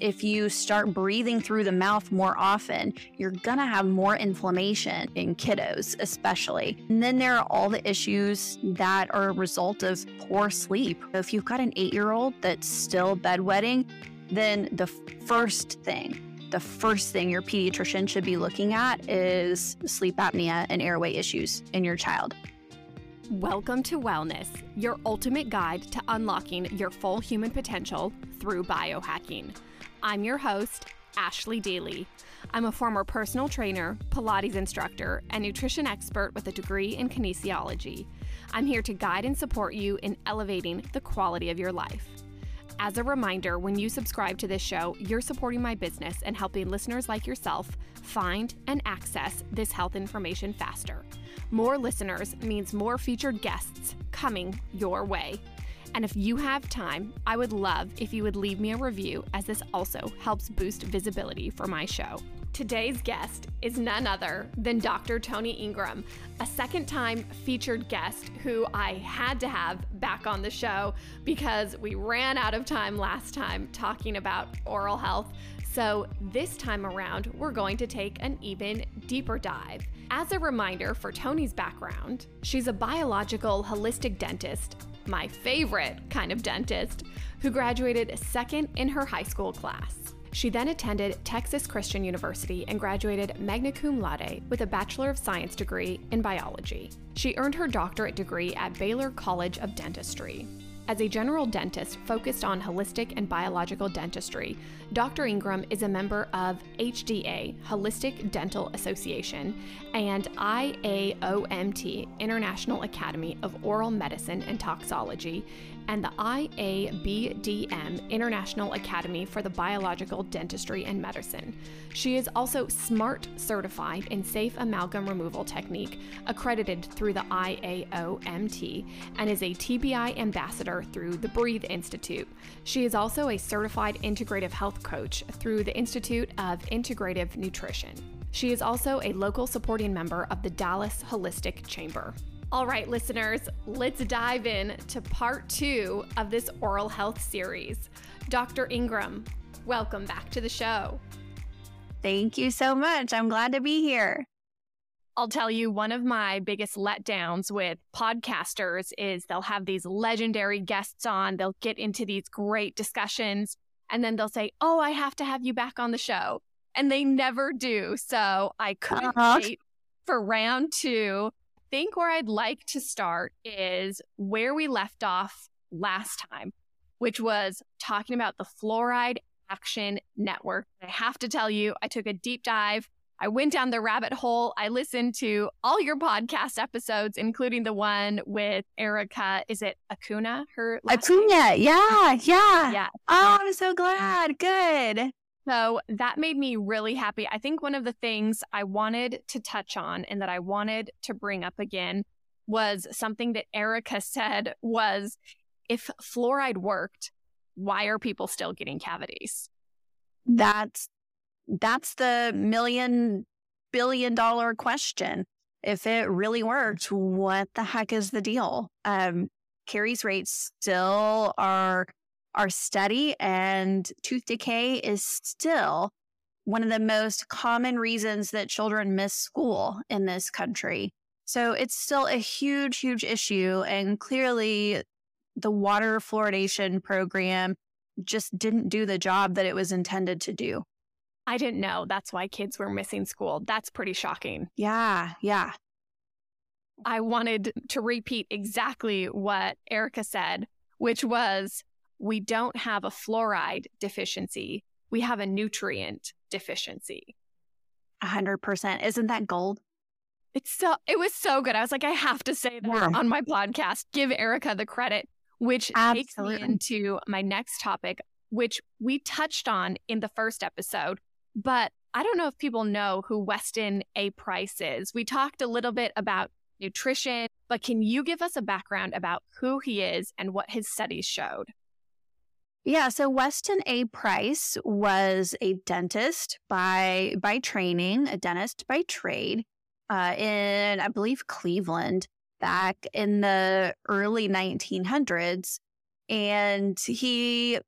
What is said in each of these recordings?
if you start breathing through the mouth more often, you're to have more inflammation in kiddos, especially. And then there are all the issues that are a result of poor sleep. If you've got an eight year old that's still bedwetting, then the first thing the first thing your pediatrician should be looking at is sleep apnea and airway issues in your child. Welcome to Wellness, your ultimate guide to unlocking your full human potential through biohacking. I'm your host, Ashley Daly. I'm a former personal trainer, Pilates instructor, and nutrition expert with a degree in kinesiology. I'm here to guide and support you in elevating the quality of your life. As a reminder, when you subscribe to this show, you're supporting my business and helping listeners like yourself find and access this health information faster. More listeners means more featured guests coming your way. And if you have time, I would love if you would leave me a review, as this also helps boost visibility for my show. Today's guest is none other than Dr. Toni Engram, a second time featured guest who I had to have back on the show because we ran out of time last time talking about oral health. So, this time around, we're going to take an even deeper dive. As a reminder for Toni's background, she's a biological holistic dentist, my favorite kind of dentist, who graduated second in her high school class. She then attended Texas Christian University and graduated magna cum laude with a Bachelor of Science degree in biology. She earned her doctorate degree at Baylor College of Dentistry. As a general dentist focused on holistic and biological dentistry, Dr. Engram is a member of HDA, Holistic Dental Association, and IAOMT, International Academy of Oral Medicine and Toxicology, and the IABDM, International Academy for the Biological Dentistry and Medicine. She is also SMART certified in safe amalgam removal technique, accredited through the IAOMT, and is a TBI ambassador through the Breathe Institute. She is also a certified integrative health coach through the Institute of Integrative Nutrition. She is also a local supporting member of the Dallas Holistic Chamber. All right, listeners, let's dive in to part two of this oral health series. Dr. Engram, welcome back to the show. Thank you so much. I'm glad to be here. I'll tell you, one of my biggest letdowns with podcasters is they'll have these legendary guests on, they'll get into these great discussions, and then they'll say, Oh, I have to have you back on the show. And they never do. So I couldn't uh-huh. wait for round two think where I'd like to start is where we left off last time, which was talking about the Fluoride Action Network. I have to tell you, I took a deep dive. I went down the rabbit hole. I listened to all your podcast episodes, including the one with Erica. Is it Acuna? Her Acuna, yeah, yeah. Yeah. Oh, I'm so glad. Good. So that made me really happy. I think one of the things I wanted to touch on and that I wanted to bring up again was something that Erica said was if fluoride worked, why are people still getting cavities? That's that's the million billion dollar question. If it really worked, what the heck is the deal? Um, caries rates still are are study, and tooth decay is still one of the most common reasons that children miss school in this country. So it's still a huge, huge issue. And clearly, the water fluoridation program just didn't do the job that it was intended to do. I didn't know that's why kids were missing school. That's pretty shocking. Yeah, yeah. I wanted to repeat exactly what Erica said, which was we don't have a fluoride deficiency. We have a nutrient deficiency. A hundred percent. Isn't that gold? It's so, it was so good. I was like, I have to say that yeah. on my podcast, give Erica the credit, which Absolutely. takes me into my next topic, which we touched on in the first episode, but I don't know if people know who Weston A. Price is. We talked a little bit about nutrition, but can you give us a background about who he is and what his studies showed? Yeah, so Weston A. Price was a dentist by by training, a dentist by trade, uh, in I believe Cleveland back in the early 1900s, and he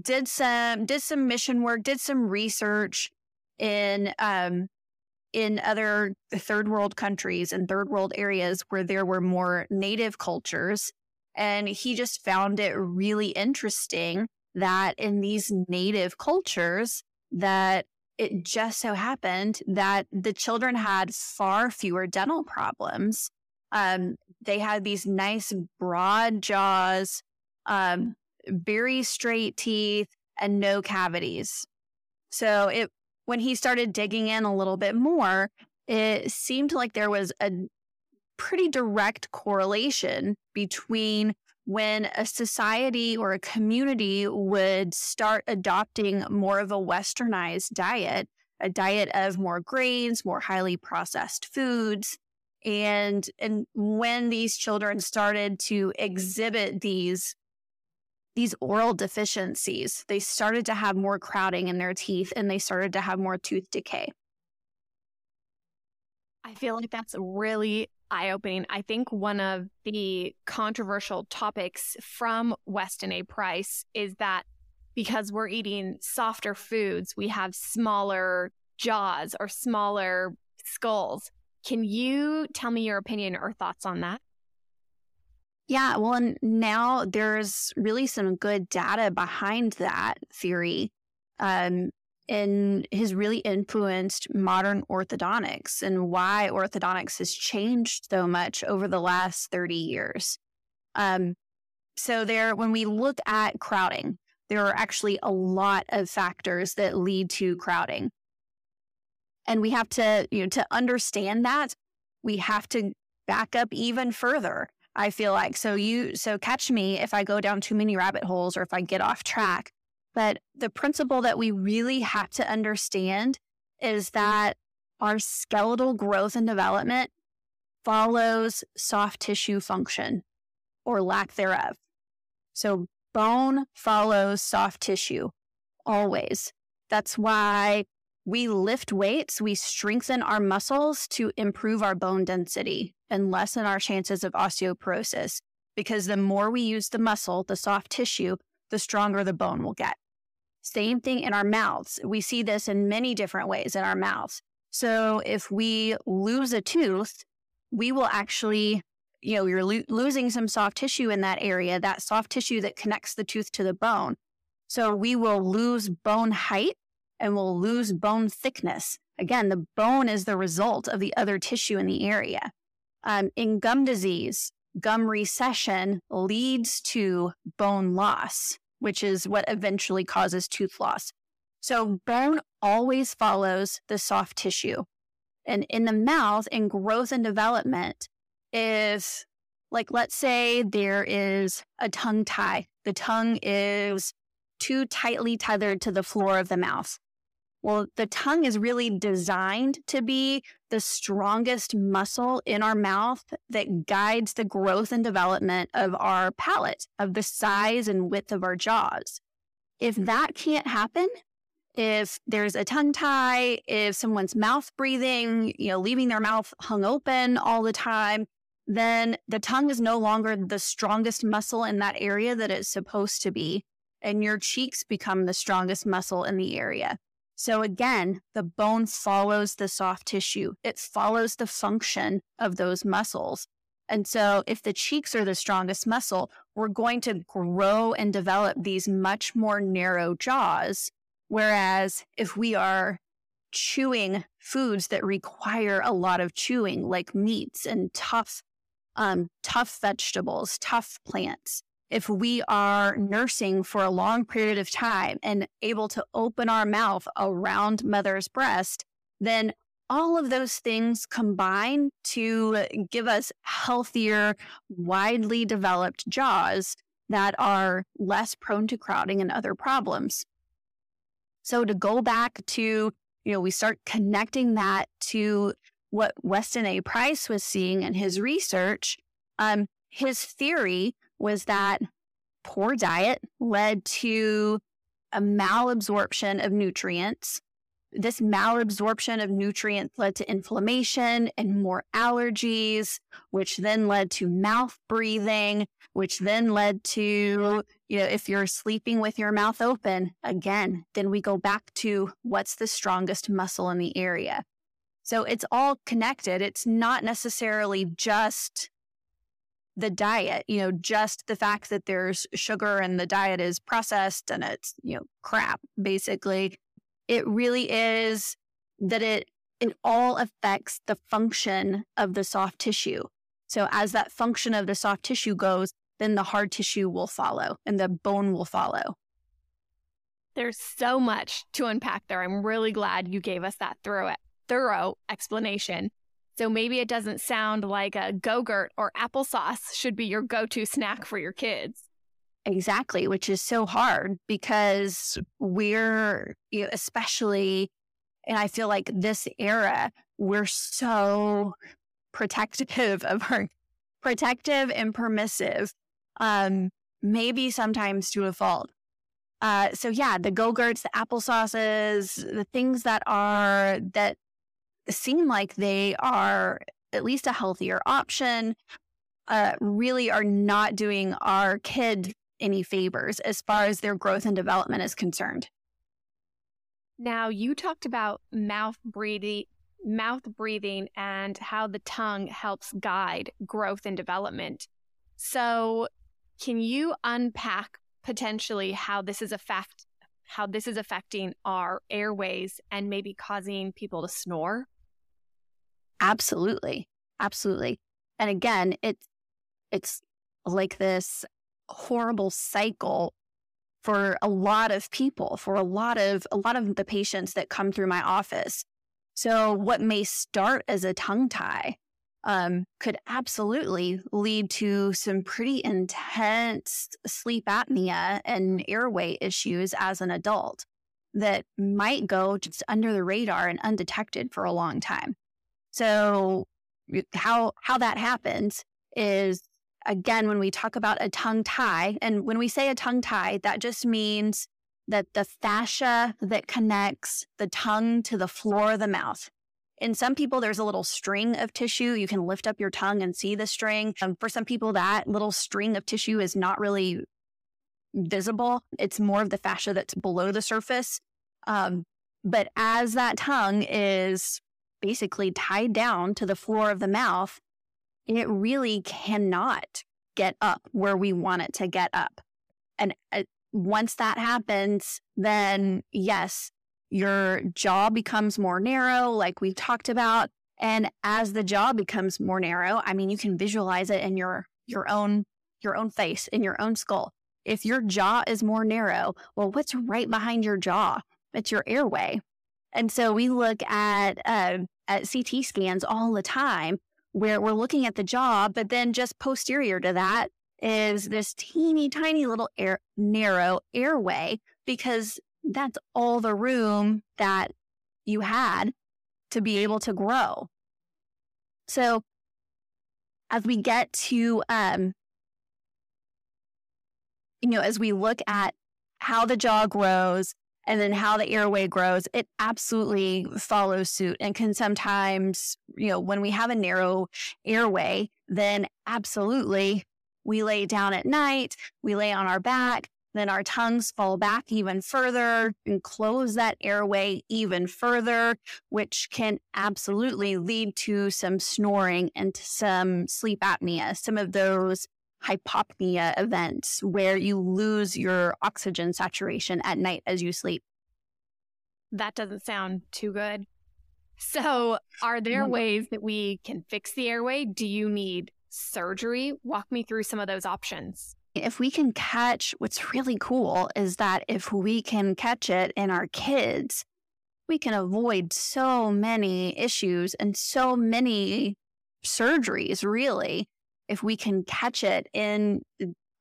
did some did some mission work, did some research in um, in other third world countries and third world areas where there were more native cultures. And he just found it really interesting that in these native cultures that it just so happened that the children had far fewer dental problems. Um, they had these nice broad jaws, um, very straight teeth, and no cavities. So it when he started digging in a little bit more, it seemed like there was a pretty direct correlation between when a society or a community would start adopting more of a westernized diet, a diet of more grains, more highly processed foods, and and when these children started to exhibit these these oral deficiencies, they started to have more crowding in their teeth and they started to have more tooth decay. I feel like that's really eye opening. I think one of the controversial topics from Weston A. Price is that because we're eating softer foods, we have smaller jaws or smaller skulls. Can you tell me your opinion or thoughts on that? Yeah, well, and now there's really some good data behind that theory. Um, and has really influenced modern orthodontics and why orthodontics has changed so much over the last 30 years. Um, so there, when we look at crowding, there are actually a lot of factors that lead to crowding. And we have to, you know, to understand that, we have to back up even further I feel like. So you so catch me if I go down too many rabbit holes or if I get off track. But the principle that we really have to understand is that our skeletal growth and development follows soft tissue function or lack thereof. So bone follows soft tissue always. That's why we lift weights, we strengthen our muscles to improve our bone density and lessen our chances of osteoporosis because the more we use the muscle, the soft tissue, the stronger the bone will get. Same thing in our mouths. We see this in many different ways in our mouths. So if we lose a tooth, we will actually, you know, you're lo- losing some soft tissue in that area, that soft tissue that connects the tooth to the bone. So we will lose bone height and we'll lose bone thickness. Again, the bone is the result of the other tissue in the area. Um, in gum disease, gum recession leads to bone loss, which is what eventually causes tooth loss. So, bone always follows the soft tissue. And in the mouth, in growth and development, if, like, let's say there is a tongue tie, the tongue is too tightly tethered to the floor of the mouth. Well, the tongue is really designed to be the strongest muscle in our mouth that guides the growth and development of our palate, of the size and width of our jaws. If that can't happen, if there's a tongue tie, if someone's mouth breathing, you know, leaving their mouth hung open all the time, then the tongue is no longer the strongest muscle in that area that it's supposed to be. And your cheeks become the strongest muscle in the area. So again, the bone follows the soft tissue. It follows the function of those muscles. And so if the cheeks are the strongest muscle, we're going to grow and develop these much more narrow jaws. Whereas if we are chewing foods that require a lot of chewing, like meats and tough, um, tough vegetables, tough plants, if we are nursing for a long period of time and able to open our mouth around mother's breast, then all of those things combine to give us healthier, widely developed jaws that are less prone to crowding and other problems. So to go back to, you know, we start connecting that to what Weston A. Price was seeing in his research. Um, his theory was that poor diet led to a malabsorption of nutrients. This malabsorption of nutrients led to inflammation and more allergies, which then led to mouth breathing, which then led to, You know, if you're sleeping with your mouth open, again, then we go back to what's the strongest muscle in the area. So it's all connected. It's not necessarily just the diet, you know, just the fact that there's sugar and the diet is processed and it's, you know, crap, basically. It really is that it it all affects the function of the soft tissue. So as that function of the soft tissue goes, then the hard tissue will follow and the bone will follow. There's so much to unpack there. I'm really glad you gave us that thorough, thorough explanation. So maybe it doesn't sound like a Go-Gurt or applesauce should be your go-to snack for your kids. Exactly, which is so hard because we're, you know, especially, and I feel like this era, we're so protective of our protective and permissive, um, maybe sometimes to a fault. Uh, so yeah, the Go-Gurts, the applesauces, the things that are that seem like they are at least a healthier option, uh, really are not doing our kids any favors as far as their growth and development is concerned. Now, you talked about mouth breathing, mouth breathing and how the tongue helps guide growth and development. So, can you unpack potentially how this is affect how this is affecting our airways and maybe causing people to snore? Absolutely. Absolutely. And again, it's it's like this horrible cycle for a lot of people, for a lot of a lot of the patients that come through my office. So what may start as a tongue tie um, could absolutely lead to some pretty intense sleep apnea and airway issues as an adult that might go just under the radar and undetected for a long time. So how how that happens is again when we talk about a tongue tie and when we say a tongue tie that just means that the fascia that connects the tongue to the floor of the mouth. In some people there's a little string of tissue. You can lift up your tongue and see the string. Um, for some people that little string of tissue is not really visible. It's more of the fascia that's below the surface. Um, but as that tongue is basically tied down to the floor of the mouth, it really cannot get up where we want it to get up. And uh, once that happens, then yes, your jaw becomes more narrow, like we've talked about. And as the jaw becomes more narrow, I mean, you can visualize it in your your own your own face, in your own skull. If your jaw is more narrow, well, what's right behind your jaw? It's your airway. And so we look at uh, at CT scans all the time where we're looking at the jaw, but then just posterior to that is this teeny tiny little air, narrow airway because that's all the room that you had to be able to grow. So as we get to, um, you know, as we look at how the jaw grows, and then how the airway grows, it absolutely follows suit. And can sometimes, you know, when we have a narrow airway, then absolutely we lay down at night, we lay on our back, then our tongues fall back even further and close that airway even further, which can absolutely lead to some snoring and to some sleep apnea, some of those hypopnea events where you lose your oxygen saturation at night as you sleep. That doesn't sound too good. So, are there mm-hmm. ways that we can fix the airway? Do you need surgery? Walk me through some of those options. If we can catch what's really cool is that if we can catch it in our kids, we can avoid so many issues and so many surgeries, really, if we can catch it in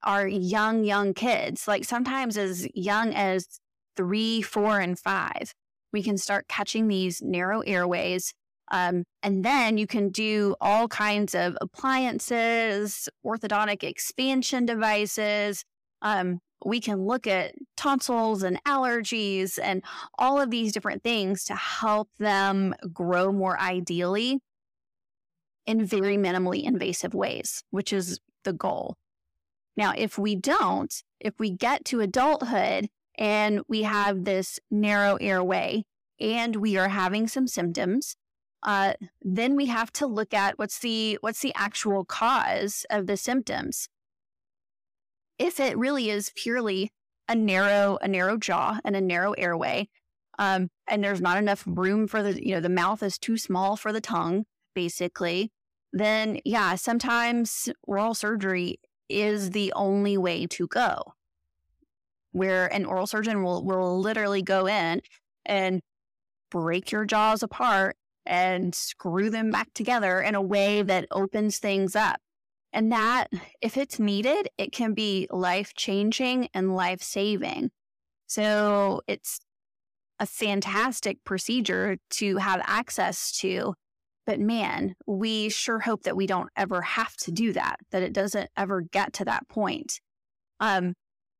our young, young kids, like sometimes as young as three, four, and five, we can start catching these narrow airways. Um, and then you can do all kinds of appliances, orthodontic expansion devices. Um, we can look at tonsils and allergies and all of these different things to help them grow more ideally in very minimally invasive ways, which is the goal. Now, if we don't, if we get to adulthood and we have this narrow airway and we are having some symptoms, uh, then we have to look at what's the what's the actual cause of the symptoms. If it really is purely a narrow a narrow jaw and a narrow airway, um, and there's not enough room for the you know the mouth is too small for the tongue, basically, then yeah, sometimes oral surgery is the only way to go. Where an oral surgeon will will literally go in and break your jaws apart and screw them back together in a way that opens things up. And that, if it's needed, it can be life changing and life saving. So it's a fantastic procedure to have access to. But man, we sure hope that we don't ever have to do that, that it doesn't ever get to that point. Um,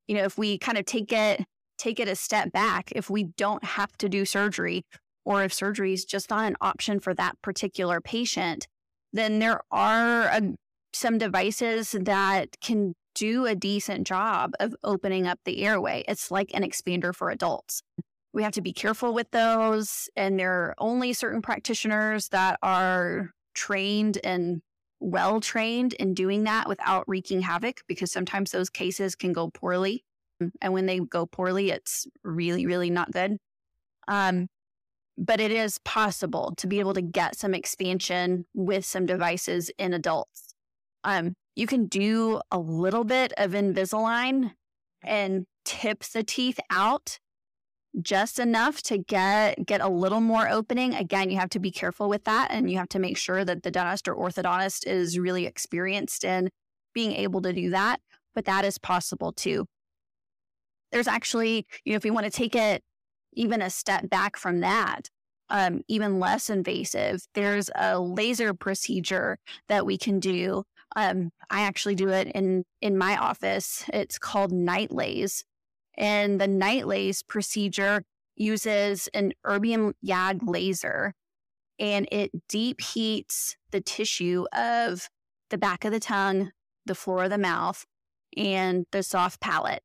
you know, if we kind of take it, take it a step back, if we don't have to do surgery, or if surgery is just not an option for that particular patient, then there are a, some devices that can do a decent job of opening up the airway. It's like an expander for adults. We have to be careful with those, and there are only certain practitioners that are trained and well trained in doing that without wreaking havoc because sometimes those cases can go poorly. And when they go poorly, it's really, really not good. Um, but it is possible to be able to get some expansion with some devices in adults. Um, you can do a little bit of Invisalign and tip the teeth out just enough to get get a little more opening. Again, you have to be careful with that and you have to make sure that the dentist or orthodontist is really experienced in being able to do that, but that is possible too. There's actually, you know, if you want to take it even a step back from that, um, even less invasive, there's a laser procedure that we can do. Um, I actually do it in in my office. It's called night NightLase, and the NightLase procedure uses an erbium YAG laser, and it deep heats the tissue of the back of the tongue, the floor of the mouth, and the soft palate.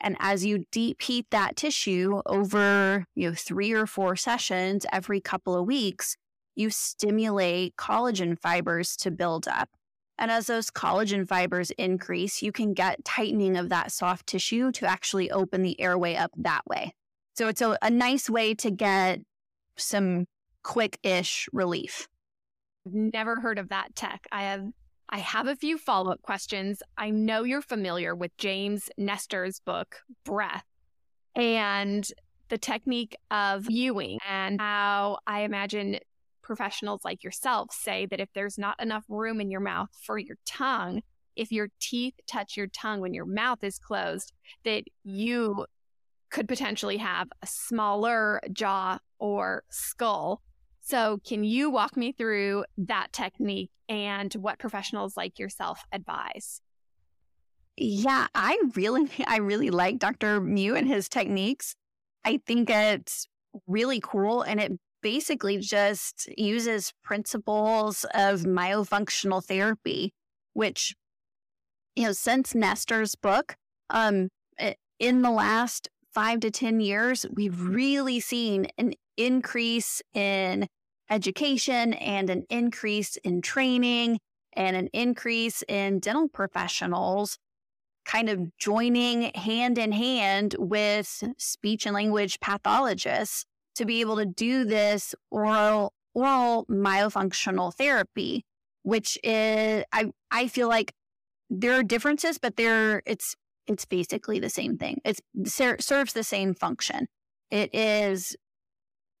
And as you deep heat that tissue over, you know, three or four sessions every couple of weeks, you stimulate collagen fibers to build up. And as those collagen fibers increase, you can get tightening of that soft tissue to actually open the airway up that way. So it's a, a nice way to get some quick ish relief. I've never heard of that tech. I have I have a few follow up questions. I know you're familiar with James Nestor's book, Breath, and the technique of mewing, and how I imagine professionals like yourself say that if there's not enough room in your mouth for your tongue, if your teeth touch your tongue when your mouth is closed, that you could potentially have a smaller jaw or skull so, can you walk me through that technique and what professionals like yourself advise? Yeah, I really, I really like Dr. Mew and his techniques. I think it's really cool and it basically just uses principles of myofunctional therapy, which, you know, since Nestor's book, um, in the last five to 10 years, we've really seen an increase in education and an increase in training and an increase in dental professionals kind of joining hand in hand with speech and language pathologists to be able to do this oral oral myofunctional therapy which is i i feel like there are differences but there it's it's basically the same thing it serves the same function it is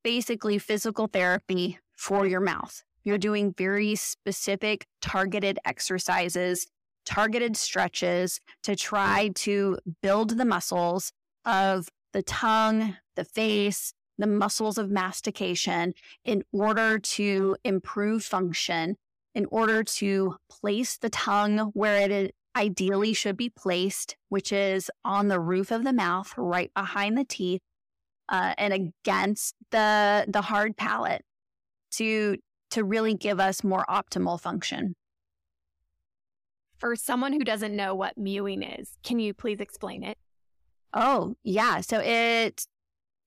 basically physical therapy for your mouth. You're doing very specific targeted exercises, targeted stretches to try to build the muscles of the tongue, the face, the muscles of mastication in order to improve function, in order to place the tongue where it ideally should be placed, which is on the roof of the mouth, right behind the teeth, uh, and against the the hard palate to to really give us more optimal function. For someone who doesn't know what mewing is, can you please explain it? Oh, yeah. So it,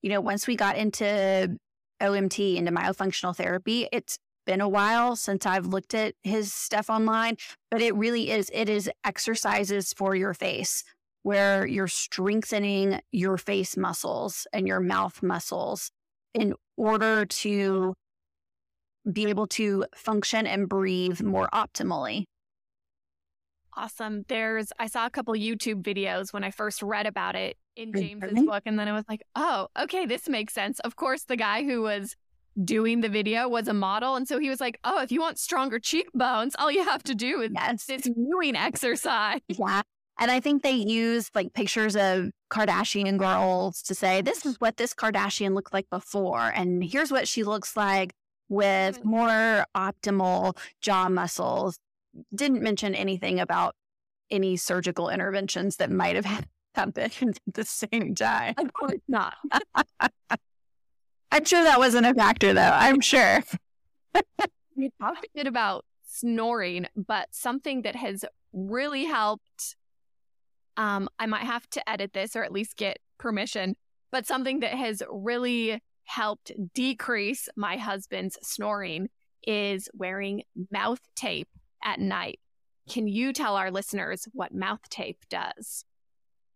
you know, once we got into OMT, into myofunctional therapy, it's been a while since I've looked at his stuff online, but it really is, it is exercises for your face where you're strengthening your face muscles and your mouth muscles in order to be able to function and breathe more optimally. Awesome. There's, I saw a couple YouTube videos when I first read about it in James's book, and then I was like, oh, okay, this makes sense. Of course, the guy who was doing the video was a model. And so he was like, oh, if you want stronger cheekbones, all you have to do is yes. this mewing exercise. Yeah. And I think they use like pictures of Kardashian girls to say, this is what this Kardashian looked like before. And here's what she looks like with mm-hmm. more optimal jaw muscles. Didn't mention anything about any surgical interventions that might have happened at the same time. Of course not. I'm sure that wasn't a factor, though. I'm sure. we talked a bit about snoring, but something that has really helped. Um, I might have to edit this or at least get permission, but something that has really helped decrease my husband's snoring is wearing mouth tape at night. Can you tell our listeners what mouth tape does?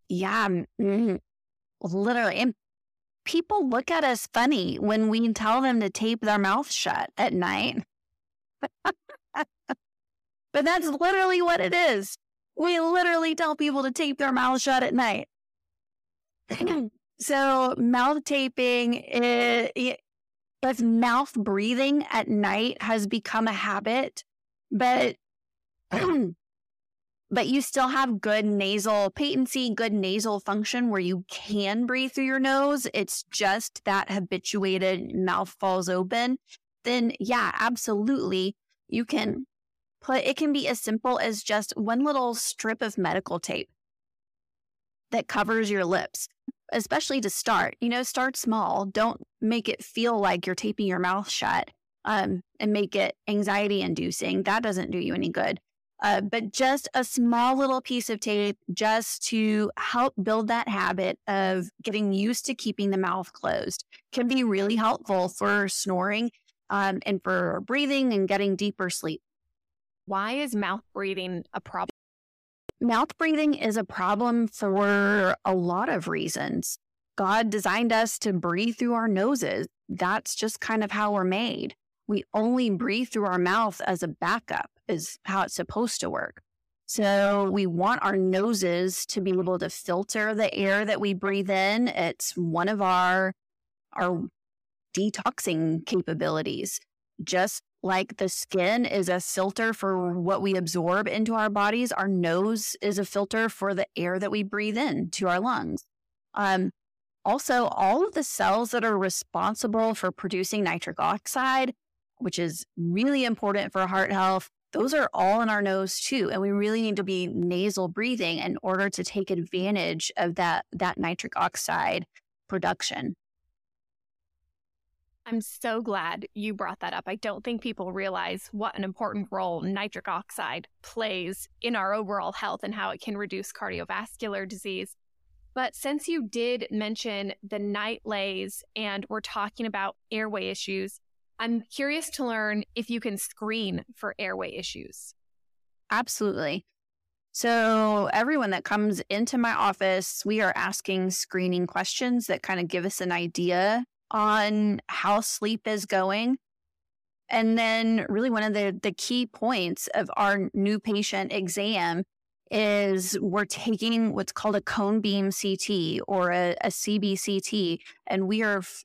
Yeah, mm-hmm. literally. And people look at us funny when we tell them to tape their mouth shut at night. but that's literally what it is. We literally tell people to tape their mouth shut at night. So mouth taping, it, it, if mouth breathing at night has become a habit, but but you still have good nasal patency, good nasal function where you can breathe through your nose. It's just that habituated mouth falls open. Then yeah, absolutely. You can put it can be as simple as just one little strip of medical tape that covers your lips especially to start. You know, start small. Don't make it feel like you're taping your mouth shut um, and make it anxiety inducing. That doesn't do you any good. Uh, but just a small little piece of tape just to help build that habit of getting used to keeping the mouth closed can be really helpful for snoring um, and for breathing and getting deeper sleep. Why is mouth breathing a problem? Mouth breathing is a problem for a lot of reasons. God designed us to breathe through our noses. That's just kind of how we're made. We only breathe through our mouth as a backup, is how it's supposed to work. So we want our noses to be able to filter the air that we breathe in. It's one of our our detoxing capabilities. Just like the skin is a filter for what we absorb into our bodies, our nose is a filter for the air that we breathe in to our lungs. Um, also, all of the cells that are responsible for producing nitric oxide, which is really important for heart health, those are all in our nose too. And we really need to be nasal breathing in order to take advantage of that, that nitric oxide production. I'm so glad you brought that up. I don't think people realize what an important role nitric oxide plays in our overall health and how it can reduce cardiovascular disease. But since you did mention the NightLase and we're talking about airway issues, I'm curious to learn if you can screen for airway issues. Absolutely. So, everyone that comes into my office, we are asking screening questions that kind of give us an idea on how sleep is going. And then, really, one of the, the key points of our new patient exam is we're taking what's called a cone beam CT or a, a CBCT, and we are f-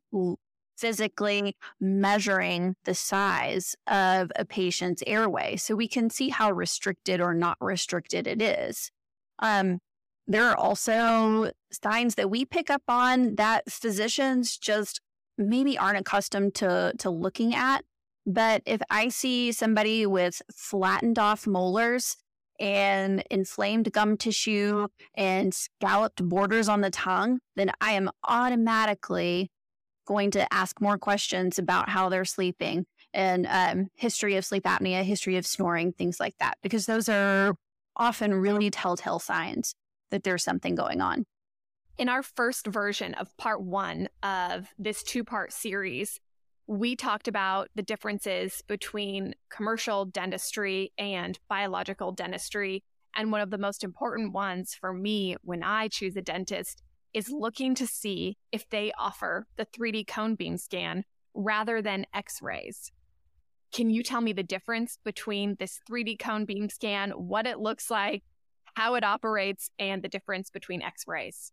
physically measuring the size of a patient's airway so we can see how restricted or not restricted it is. Um, there are also signs that we pick up on that physicians just maybe aren't accustomed to to looking at. But if I see somebody with flattened off molars and inflamed gum tissue and scalloped borders on the tongue, then I am automatically going to ask more questions about how they're sleeping and um, history of sleep apnea, history of snoring, things like that, because those are often really telltale signs that there's something going on. In our first version of part one of this two part series, we talked about the differences between commercial dentistry and biological dentistry. And one of the most important ones for me when I choose a dentist is looking to see if they offer the 3D cone beam scan rather than x rays. Can you tell me the difference between this 3D cone beam scan, what it looks like, how it operates, and the difference between x rays?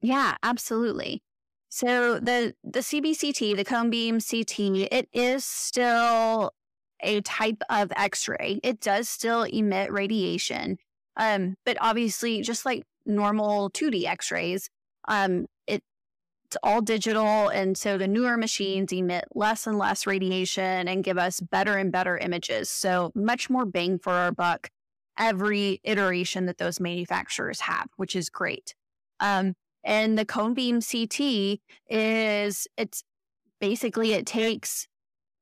Yeah, absolutely. So the the CBCT, the cone beam CT, it is still a type of X-ray. It does still emit radiation, um, but obviously, just like normal 2D X-rays, um, it, it's all digital, and so the newer machines emit less and less radiation and give us better and better images. So much more bang for our buck every iteration that those manufacturers have, which is great. Um, and the cone beam CT is it's basically it takes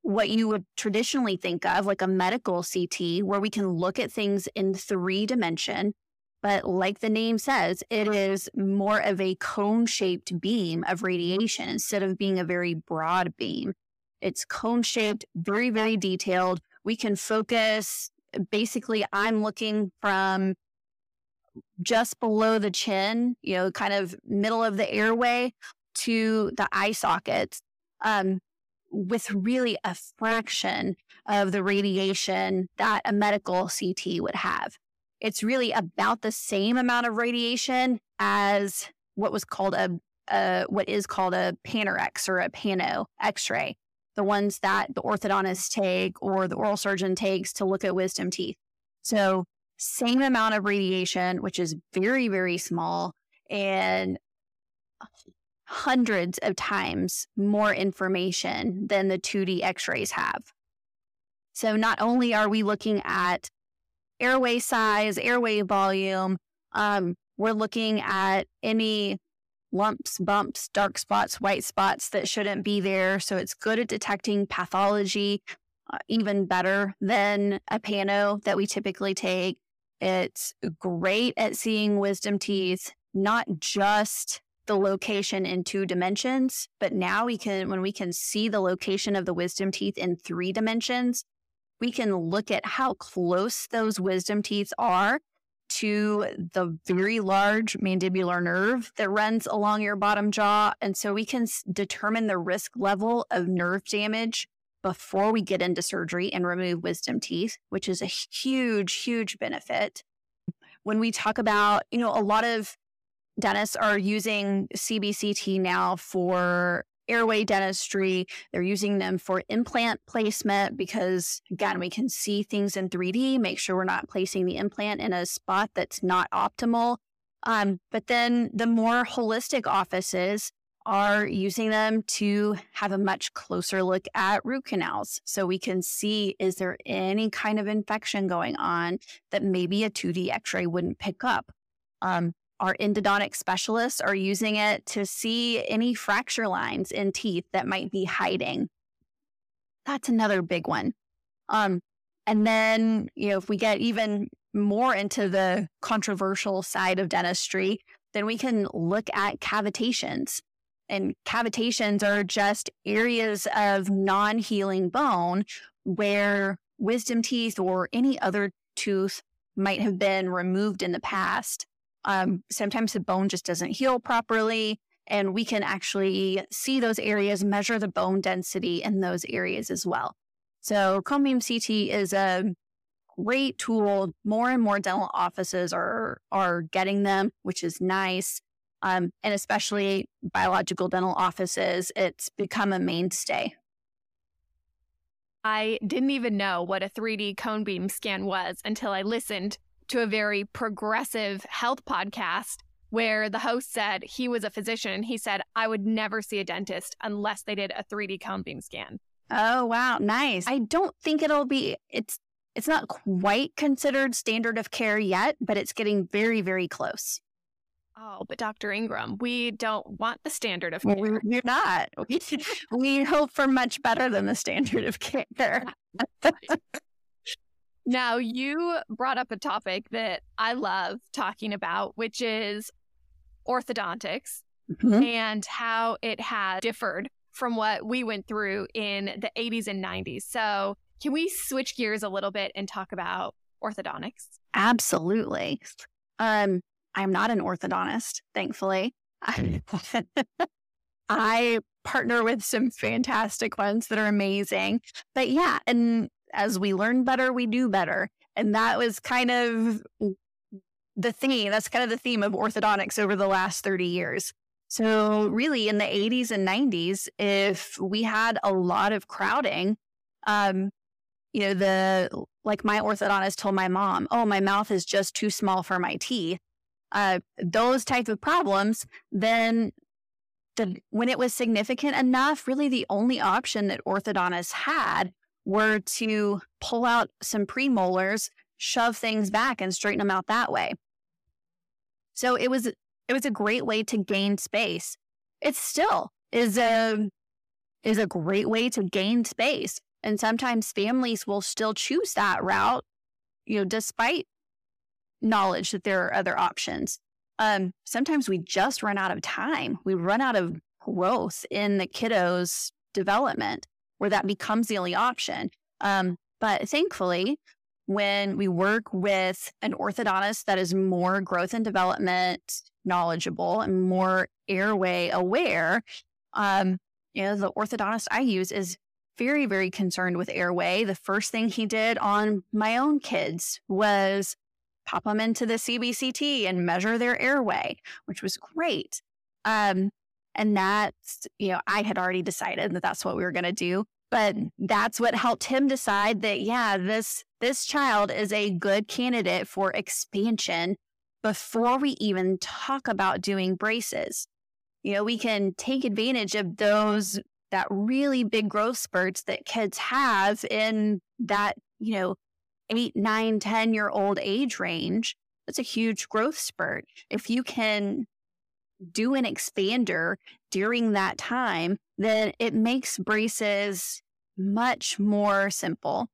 what you would traditionally think of like a medical CT where we can look at things in three dimension. But like the name says, it is more of a cone shaped beam of radiation instead of being a very broad beam. It's cone shaped, very, very detailed. We can focus. Basically, I'm looking from just below the chin, you know, kind of middle of the airway to the eye sockets, um, with really a fraction of the radiation that a medical CT would have. It's really about the same amount of radiation as what was called a, a what is called a Panorex or a Pano X-ray, the ones that the orthodontist take or the oral surgeon takes to look at wisdom teeth. So same amount of radiation, which is very, very small, and hundreds of times more information than the 2D x rays have. So, not only are we looking at airway size, airway volume, um, we're looking at any lumps, bumps, dark spots, white spots that shouldn't be there. So, it's good at detecting pathology, uh, even better than a pano that we typically take. It's great at seeing wisdom teeth, not just the location in two dimensions, but now we can, when we can see the location of the wisdom teeth in three dimensions, we can look at how close those wisdom teeth are to the very large mandibular nerve that runs along your bottom jaw. And so we can determine the risk level of nerve damage before we get into surgery and remove wisdom teeth, which is a huge, huge benefit. When we talk about, you know, a lot of dentists are using CBCT now for airway dentistry. They're using them for implant placement because, again, we can see things in 3D, make sure we're not placing the implant in a spot that's not optimal. Um, but then the more holistic offices, are using them to have a much closer look at root canals so we can see is there any kind of infection going on that maybe a 2D x ray wouldn't pick up. Um, our endodontic specialists are using it to see any fracture lines in teeth that might be hiding. That's another big one. Um, and then, you know, if we get even more into the controversial side of dentistry, then we can look at cavitations. And cavitations are just areas of non healing bone where wisdom teeth or any other tooth might have been removed in the past. Um, sometimes the bone just doesn't heal properly. And we can actually see those areas, measure the bone density in those areas as well. So, cone beam CT is a great tool. More and more dental offices are are getting them, which is nice um, and especially biological dental offices, it's become a mainstay. I didn't even know what a 3D cone beam scan was until I listened to a very progressive health podcast where the host said he was a physician. He said, I would never see a dentist unless they did a 3D cone beam scan. Oh, wow. Nice. I don't think it'll be, it's, it's not quite considered standard of care yet, but it's getting very, very close. Oh, but Dr. Engram, we don't want the standard of care. We're, we're not. We, we hope for much better than the standard of care. Now, you brought up a topic that I love talking about, which is orthodontics mm-hmm. and how it has differed from what we went through in the 80s and 90s. So, can we switch gears a little bit and talk about orthodontics? Absolutely. Um, I'm not an orthodontist, thankfully. I partner with some fantastic ones that are amazing. But yeah, and as we learn better, we do better. And that was kind of the theme. That's kind of the theme of orthodontics over the last 30 years. So, really, in the 80s and 90s, if we had a lot of crowding, um, you know, the like my orthodontist told my mom, oh, my mouth is just too small for my teeth. Uh, those types of problems, then the, when it was significant enough, really the only option that orthodontists had were to pull out some premolars, shove things back, and straighten them out that way. So it was it was a great way to gain space. It still is a is a great way to gain space. And sometimes families will still choose that route, you know, despite knowledge that there are other options. Um, sometimes we just run out of time. We run out of growth in the kiddo's development where that becomes the only option. Um, but thankfully, when we work with an orthodontist that is more growth and development knowledgeable and more airway aware, um, you know, the orthodontist I use is very, very concerned with airway. The first thing he did on my own kids was pop them into the CBCT and measure their airway, which was great. Um, and that's, you know, I had already decided that that's what we were going to do. But that's what helped him decide that, yeah, this, this child is a good candidate for expansion before we even talk about doing braces. You know, we can take advantage of those, that really big growth spurts that kids have in that, you know, eight, nine, 10 year old age range, that's a huge growth spurt. If you can do an expander during that time, then it makes braces much more simple.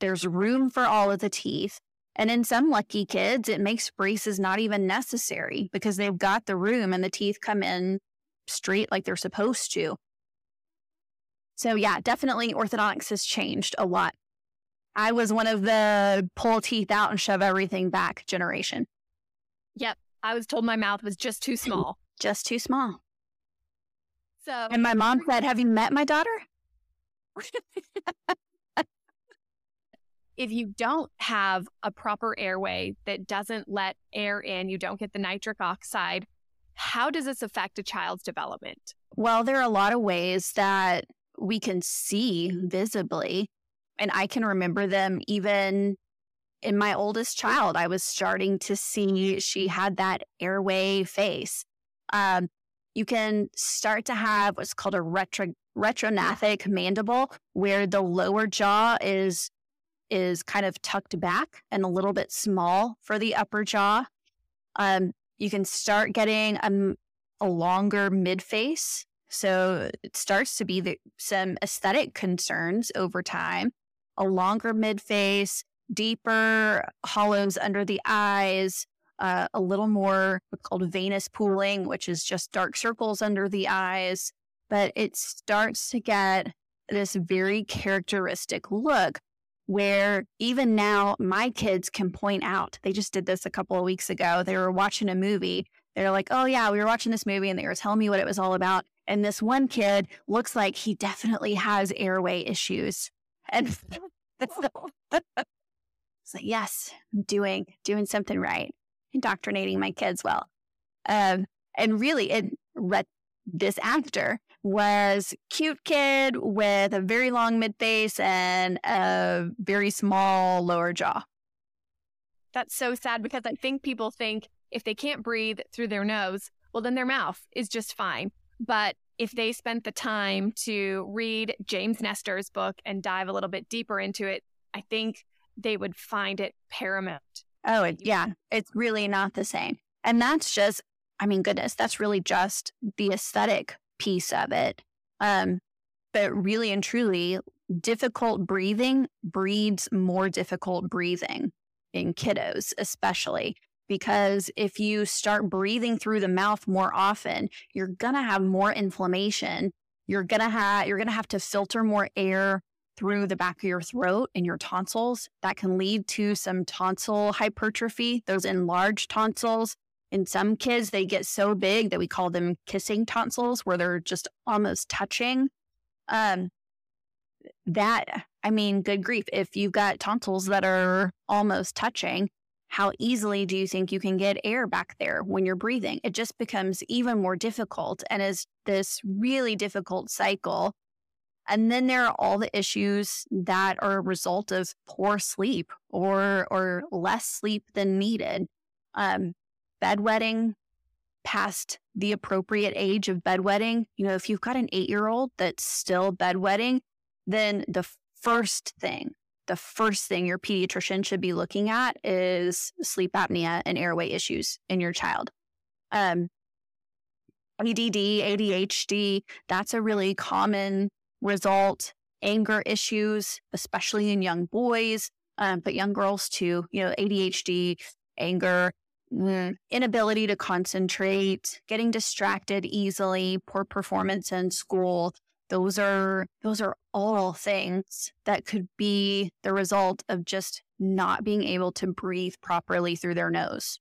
There's room for all of the teeth. And in some lucky kids, it makes braces not even necessary because they've got the room and the teeth come in straight like they're supposed to. So, yeah, definitely orthodontics has changed a lot I was one of the pull teeth out and shove everything back generation. Yep. I was told my mouth was just too small. Just too small. So, and my mom said, Have you met my daughter? if you don't have a proper airway that doesn't let air in, you don't get the nitric oxide, how does this affect a child's development? Well, there are a lot of ways that we can see visibly and I can remember them even in my oldest child. I was starting to see she had that airway face. Um, you can start to have what's called a retro, retrognathic mandible, where the lower jaw is is kind of tucked back and a little bit small for the upper jaw. Um, you can start getting a, a longer mid face. So it starts to be the, some aesthetic concerns over time a longer mid face, deeper hollows under the eyes, uh, a little more called venous pooling, which is just dark circles under the eyes. But it starts to get this very characteristic look where even now my kids can point out, they just did this a couple of weeks ago. They were watching a movie. They're like, oh, yeah, we were watching this movie and they were telling me what it was all about. And this one kid looks like he definitely has airway issues. And so, so yes, I'm doing doing something right, indoctrinating my kids well. Um, and really, it read this actor was cute kid with a very long mid face and a very small lower jaw. That's so sad because I think people think if they can't breathe through their nose, well, then their mouth is just fine. But if they spent the time to read James Nestor's book and dive a little bit deeper into it, I think they would find it paramount. Oh, yeah. It's really not the same. And that's just, I mean, goodness, that's really just the aesthetic piece of it. Um, but really and truly, difficult breathing breeds more difficult breathing in kiddos, especially because if you start breathing through the mouth more often, you're going to have more inflammation. You're going to have you're going to have to filter more air through the back of your throat and your tonsils. That can lead to some tonsil hypertrophy, those enlarged tonsils. In some kids, they get so big that we call them kissing tonsils, where they're just almost touching. Um, that, I mean, good grief, if you've got tonsils that are almost touching, how easily do you think you can get air back there when you're breathing? It just becomes even more difficult and is this really difficult cycle. And then there are all the issues that are a result of poor sleep or or less sleep than needed. Um, bedwetting past the appropriate age of bedwetting. You know, if you've got an eight year old that's still bedwetting, then the first thing, the first thing your pediatrician should be looking at is sleep apnea and airway issues in your child. Um, ADD, ADHD, that's a really common result. Anger issues, especially in young boys, um, but young girls too, you know, ADHD, anger, mm, inability to concentrate, getting distracted easily, poor performance in school, those are those are all things that could be the result of just not being able to breathe properly through their nose.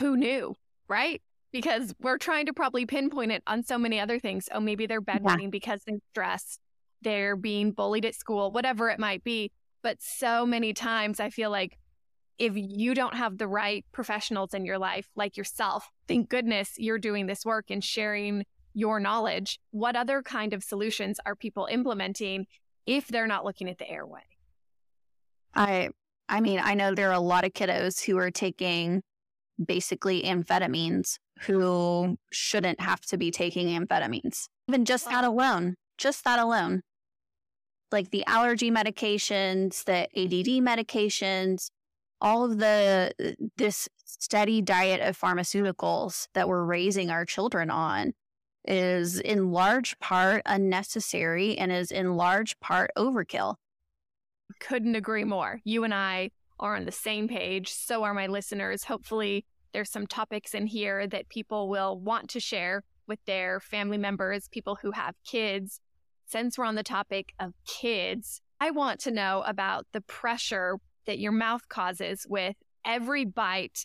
Who knew, right? Because we're trying to probably pinpoint it on so many other things. Oh, maybe they're bedwetting yeah. because they're stressed, they're being bullied at school, whatever it might be. But so many times I feel like if you don't have the right professionals in your life, like yourself, thank goodness you're doing this work and sharing your knowledge, what other kind of solutions are people implementing if they're not looking at the airway? I I mean, I know there are a lot of kiddos who are taking basically amphetamines who shouldn't have to be taking amphetamines. Even just that alone, just that alone. Like the allergy medications, the ADD medications, all of the this steady diet of pharmaceuticals that we're raising our children on is in large part unnecessary and is in large part overkill. Couldn't agree more. You and I are on the same page. So are my listeners. Hopefully, there's some topics in here that people will want to share with their family members, people who have kids. Since we're on the topic of kids, I want to know about the pressure that your mouth causes with every bite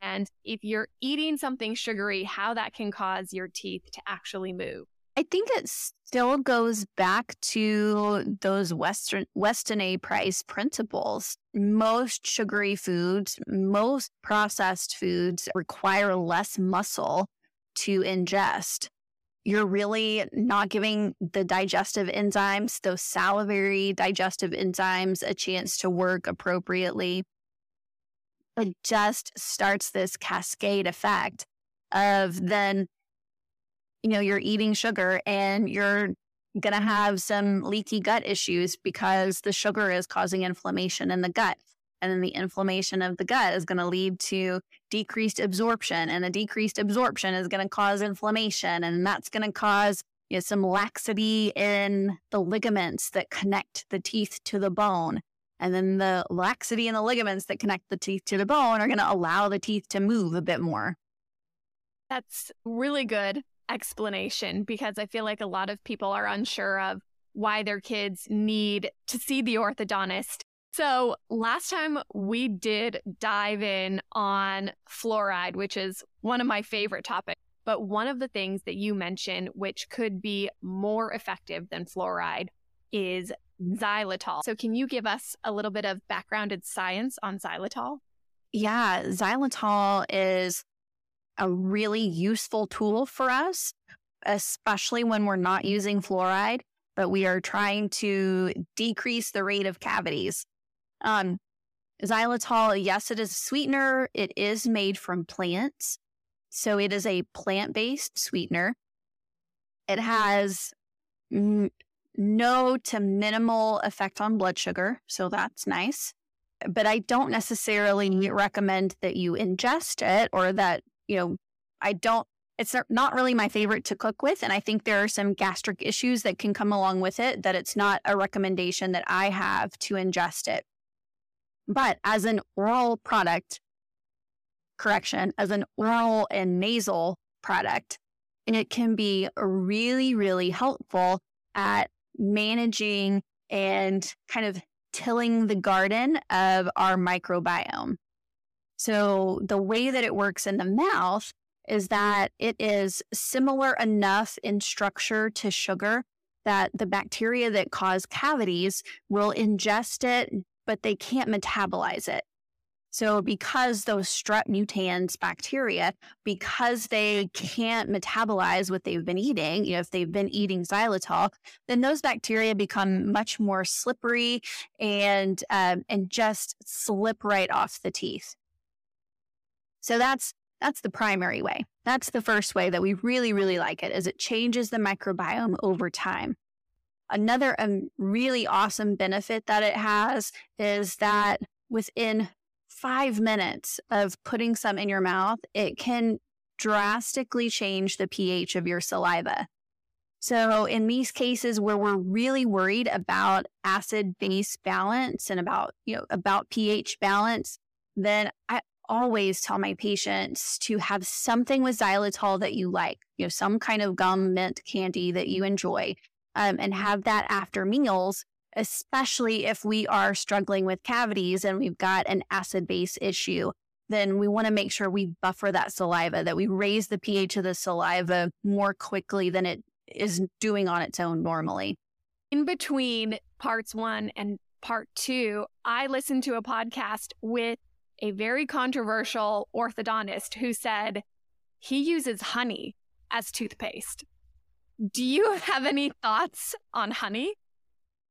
and if you're eating something sugary, how that can cause your teeth to actually move. I think it still goes back to those Western Weston A. Price principles. Most sugary foods, most processed foods require less muscle to ingest. You're really not giving the digestive enzymes, those salivary digestive enzymes, a chance to work appropriately it just starts this cascade effect of then, you know, you're eating sugar and you're going to have some leaky gut issues because the sugar is causing inflammation in the gut. And then the inflammation of the gut is going to lead to decreased absorption. And the decreased absorption is going to cause inflammation. And that's going to cause you know, some laxity in the ligaments that connect the teeth to the bone. And then the laxity in the ligaments that connect the teeth to the bone are going to allow the teeth to move a bit more. That's really good explanation because I feel like a lot of people are unsure of why their kids need to see the orthodontist. So, last time we did dive in on fluoride, which is one of my favorite topics. But one of the things that you mentioned, which could be more effective than fluoride, is xylitol. So, can you give us a little bit of background and science on xylitol? Yeah, xylitol is a really useful tool for us, especially when we're not using fluoride, but we are trying to decrease the rate of cavities. Um, xylitol, yes, it is a sweetener. It is made from plants. So it is a plant based sweetener. It has no to minimal effect on blood sugar. So that's nice. But I don't necessarily recommend that you ingest it or that, you know, I don't it's not really my favorite to cook with. And I think there are some gastric issues that can come along with it that it's not a recommendation that I have to ingest it. But as an oral product, correction, as an oral and nasal product, it can be really, really helpful at managing and kind of tilling the garden of our microbiome. So the way that it works in the mouth is that it is similar enough in structure to sugar that the bacteria that cause cavities will ingest it, but they can't metabolize it. So, because those strep mutans bacteria, because they can't metabolize what they've been eating, you know, if they've been eating xylitol, then those bacteria become much more slippery and um, and just slip right off the teeth. So that's that's the primary way. That's the first way that we really, really like it is it changes the microbiome over time. Another um, really awesome benefit that it has is that within five minutes of putting some in your mouth, it can drastically change the pH of your saliva. So, in these cases where we're really worried about acid base balance and about, you know, about pH balance, then I always tell my patients to have something with xylitol that you like, you know, some kind of gum, mint, candy that you enjoy, um, and have that after meals, especially if we are struggling with cavities and we've got an acid base issue. Then we want to make sure we buffer that saliva, that we raise the pH of the saliva more quickly than it is doing on its own normally. In between parts one and part two, I listened to a podcast with a very controversial orthodontist who said he uses honey as toothpaste. Do you have any thoughts on honey?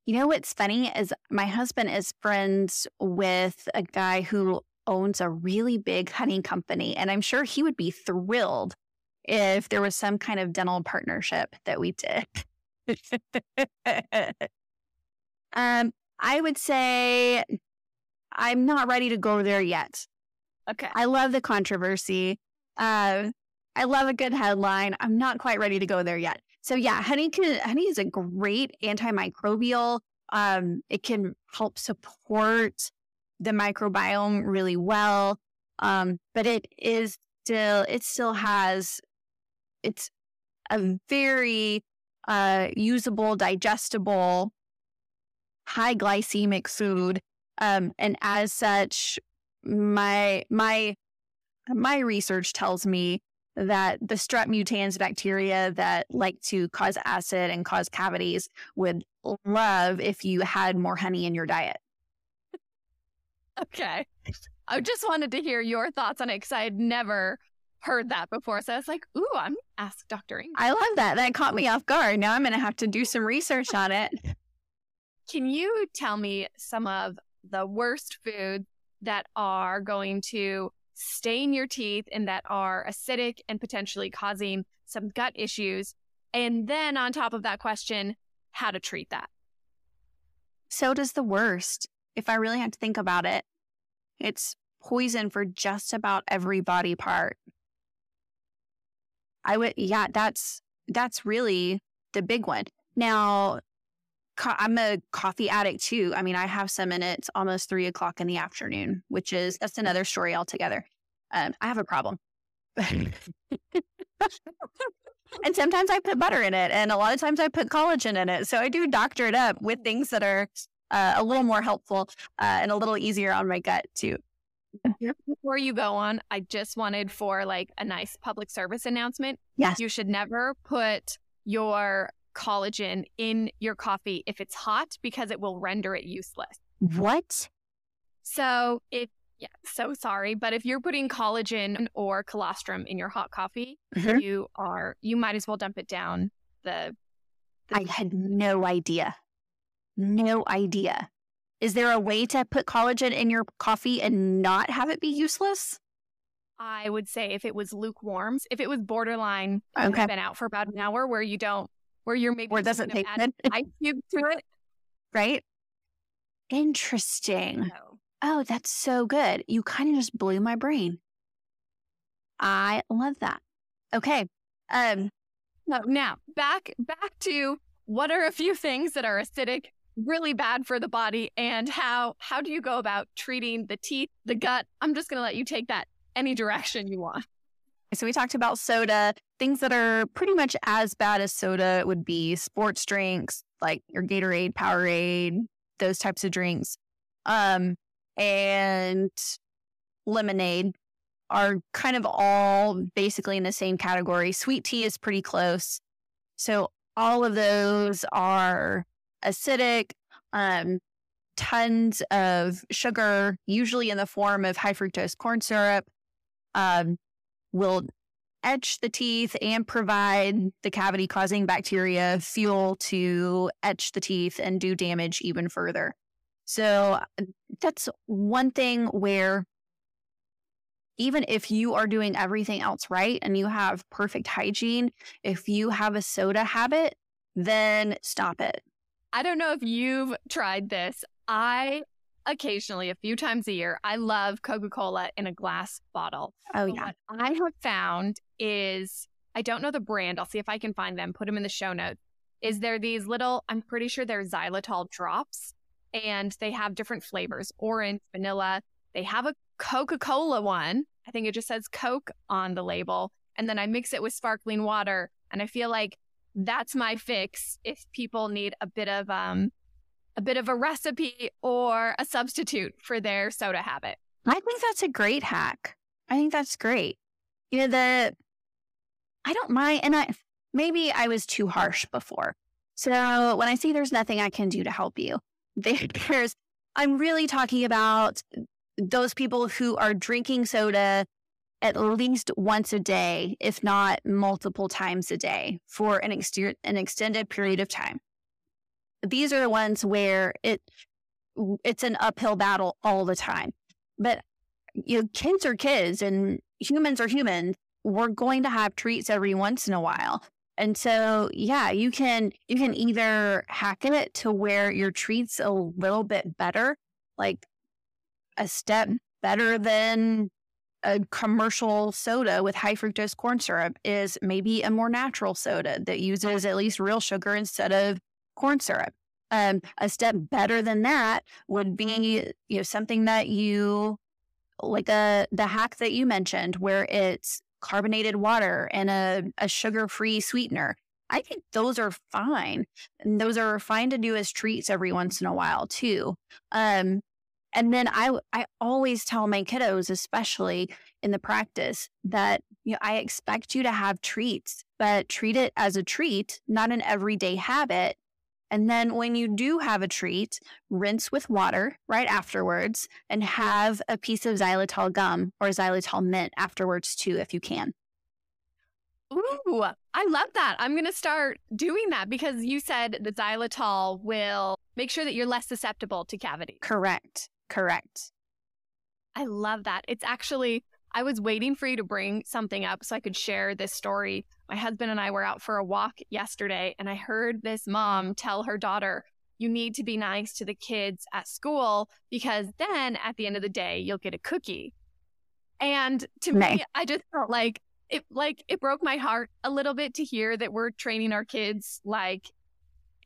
You know what's funny is my husband is friends with a guy who owns a really big honey company, and I'm sure he would be thrilled if there was some kind of dental partnership that we did. um, I would say I'm not ready to go there yet. Okay. I love the controversy. Uh, I love a good headline. I'm not quite ready to go there yet. So yeah, honey can honey is a great antimicrobial. Um, it can help support the microbiome really well. Um, but it is still it still has it's a very uh, usable, digestible, high glycemic food um, and as such, my my my research tells me that the strep mutans bacteria that like to cause acid and cause cavities would love if you had more honey in your diet. Okay. I just wanted to hear your thoughts on it because I had never heard that before. So I was like, ooh, I'm ask Dr. I love that. That caught me off guard. Now I'm going to have to do some research on it. Can you tell me some of the worst foods that are going to stain your teeth and that are acidic and potentially causing some gut issues. And then on top of that question, how to treat that. So does the worst. If I really had to think about it, it's poison for just about every body part. I would, yeah, that's, that's really the big one. Now, co- I'm a coffee addict too. I mean, I have some in it. It's almost three o'clock in the afternoon, which is that's another story altogether. Um, I have a problem. and sometimes I put butter in it, and a lot of times I put collagen in it. So I do doctor it up with things that are uh, a little more helpful uh, and a little easier on my gut too. Before you go on, I just wanted for like a nice public service announcement. Yes. You should never put your collagen in your coffee if it's hot because it will render it useless. What? So if yeah, so sorry, but if you're putting collagen or colostrum in your hot coffee, mm-hmm. you are you might as well dump it down the, the I had no idea. No idea. Is there a way to put collagen in your coffee and not have it be useless? I would say if it was lukewarm, if it was borderline, okay. been out for about an hour where you don't where you're maybe or doesn't take it ice cube to it, right? Interesting. Oh, that's so good. You kind of just blew my brain. I love that. Okay. Um, no, now back back to what are a few things that are acidic, really bad for the body, and how how do you go about treating the teeth, the gut? I'm just going to let you take that any direction you want. So we talked about soda. Things that are pretty much as bad as soda would be sports drinks like your Gatorade, Powerade, those types of drinks. Um, and lemonade are kind of all basically in the same category. Sweet tea is pretty close. So all of those are acidic, um, tons of sugar, usually in the form of high fructose corn syrup, um, will etch the teeth and provide the cavity causing bacteria fuel to etch the teeth and do damage even further. So that's one thing where even if you are doing everything else right and you have perfect hygiene, if you have a soda habit, then stop it. I don't know if you've tried this. I occasionally, a few times a year, I love Coca Cola in a glass bottle. Oh, yeah. What I have found is I don't know the brand. I'll see if I can find them, put them in the show notes. Is there these little, I'm pretty sure they're xylitol drops and they have different flavors orange, vanilla. They have a Coca Cola one. I think it just says Coke on the label. And then I mix it with sparkling water. And I feel like that's my fix if people need a bit of um a bit of a recipe or a substitute for their soda habit. I think that's a great hack. I think that's great. You know, the I don't mind and I maybe I was too harsh before. So when I see there's nothing I can do to help you, there's I'm really talking about those people who are drinking soda at least once a day, if not multiple times a day for an, ex- an extended period of time. These are the ones where it it's an uphill battle all the time. But you know, kids are kids and humans are humans. We're going to have treats every once in a while. And so, yeah, you can you can either hack it to where your treats a little bit better, like a step better than a commercial soda with high fructose corn syrup is maybe a more natural soda that uses at least real sugar instead of corn syrup. Um, a step better than that would be you know something that you like a the hack that you mentioned where it's carbonated water and a, a sugar free sweetener. I think those are fine. And those are fine to do as treats every once in a while too. Um, and then I I always tell my kiddos, especially in the practice, that you know I expect you to have treats, but treat it as a treat, not an everyday habit. And then when you do have a treat, rinse with water right afterwards and have a piece of xylitol gum or xylitol mint afterwards too, if you can. Ooh, I love that. I'm going to start doing that because you said the xylitol will make sure that you're less susceptible to cavity. Correct. Correct. I love that. It's actually, I was waiting for you to bring something up so I could share this story. My husband and I were out for a walk yesterday, and I heard this mom tell her daughter, You need to be nice to the kids at school because then at the end of the day, you'll get a cookie. And to me, I just felt like it like it broke my heart a little bit to hear that we're training our kids like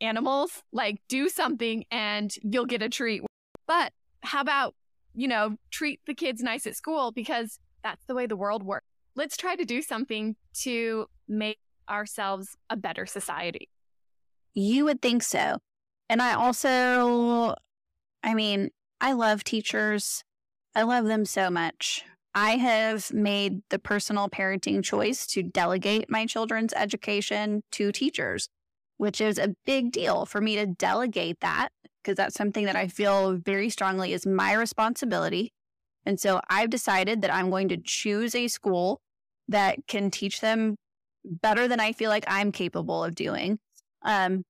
animals, like do something and you'll get a treat. But how about, you know, treat the kids nice at school because that's the way the world works. Let's try to do something to make ourselves a better society. You would think so. And I also, I mean, I love teachers. I love them so much. I have made the personal parenting choice to delegate my children's education to teachers, which is a big deal for me to delegate that because that's something that I feel very strongly is my responsibility. And so I've decided that I'm going to choose a school that can teach them better than I feel like I'm capable of doing. Um,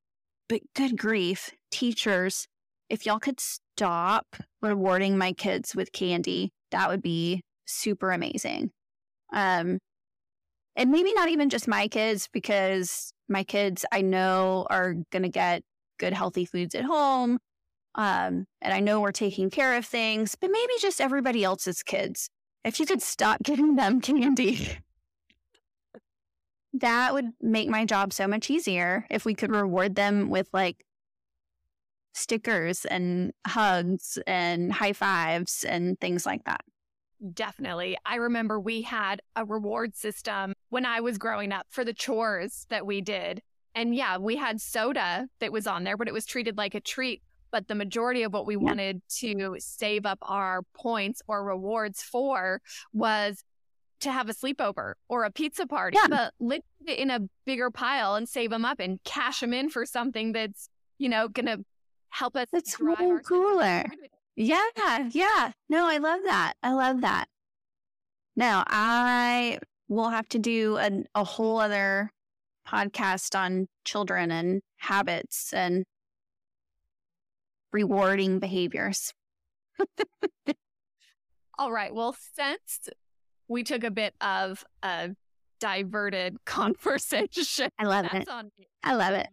but good grief, teachers, if y'all could stop rewarding my kids with candy, that would be super amazing. Um, and maybe not even just my kids, because my kids I know are going to get good, healthy foods at home. Um, and I know we're taking care of things, but maybe just everybody else's kids. If you could stop giving them candy, that would make my job so much easier if we could reward them with like stickers and hugs and high fives and things like that. Definitely. I remember we had a reward system when I was growing up for the chores that we did. And yeah, we had soda that was on there, but it was treated like a treat. But the majority of what we yeah. wanted to save up our points or rewards for was to have a sleepover or a pizza party, yeah. but live it in a bigger pile and save them up and cash them in for something that's, you know, going to help us. That's way cooler. Yeah. Yeah. No, I love that. I love that. Now, I will have to do a, a whole other podcast on children and habits and rewarding behaviors. All right. Well, since we took a bit of a diverted conversation, I love it. I love it.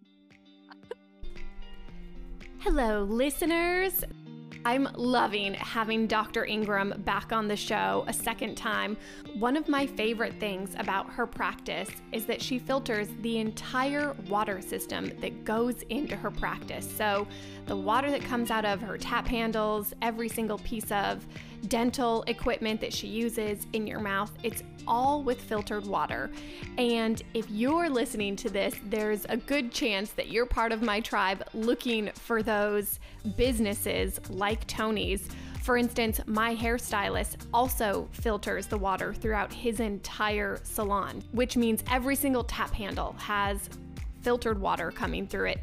Hello, listeners. I'm loving having Dr. Engram back on the show a second time. One of my favorite things about her practice is that she filters the entire water system that goes into her practice. So, the water that comes out of her tap handles, every single piece of dental equipment that she uses in your mouth, it's all with filtered water. And if you're listening to this, there's a good chance that you're part of my tribe looking for those businesses like Toni's. For instance, my hairstylist also filters the water throughout his entire salon, which means every single tap handle has filtered water coming through it.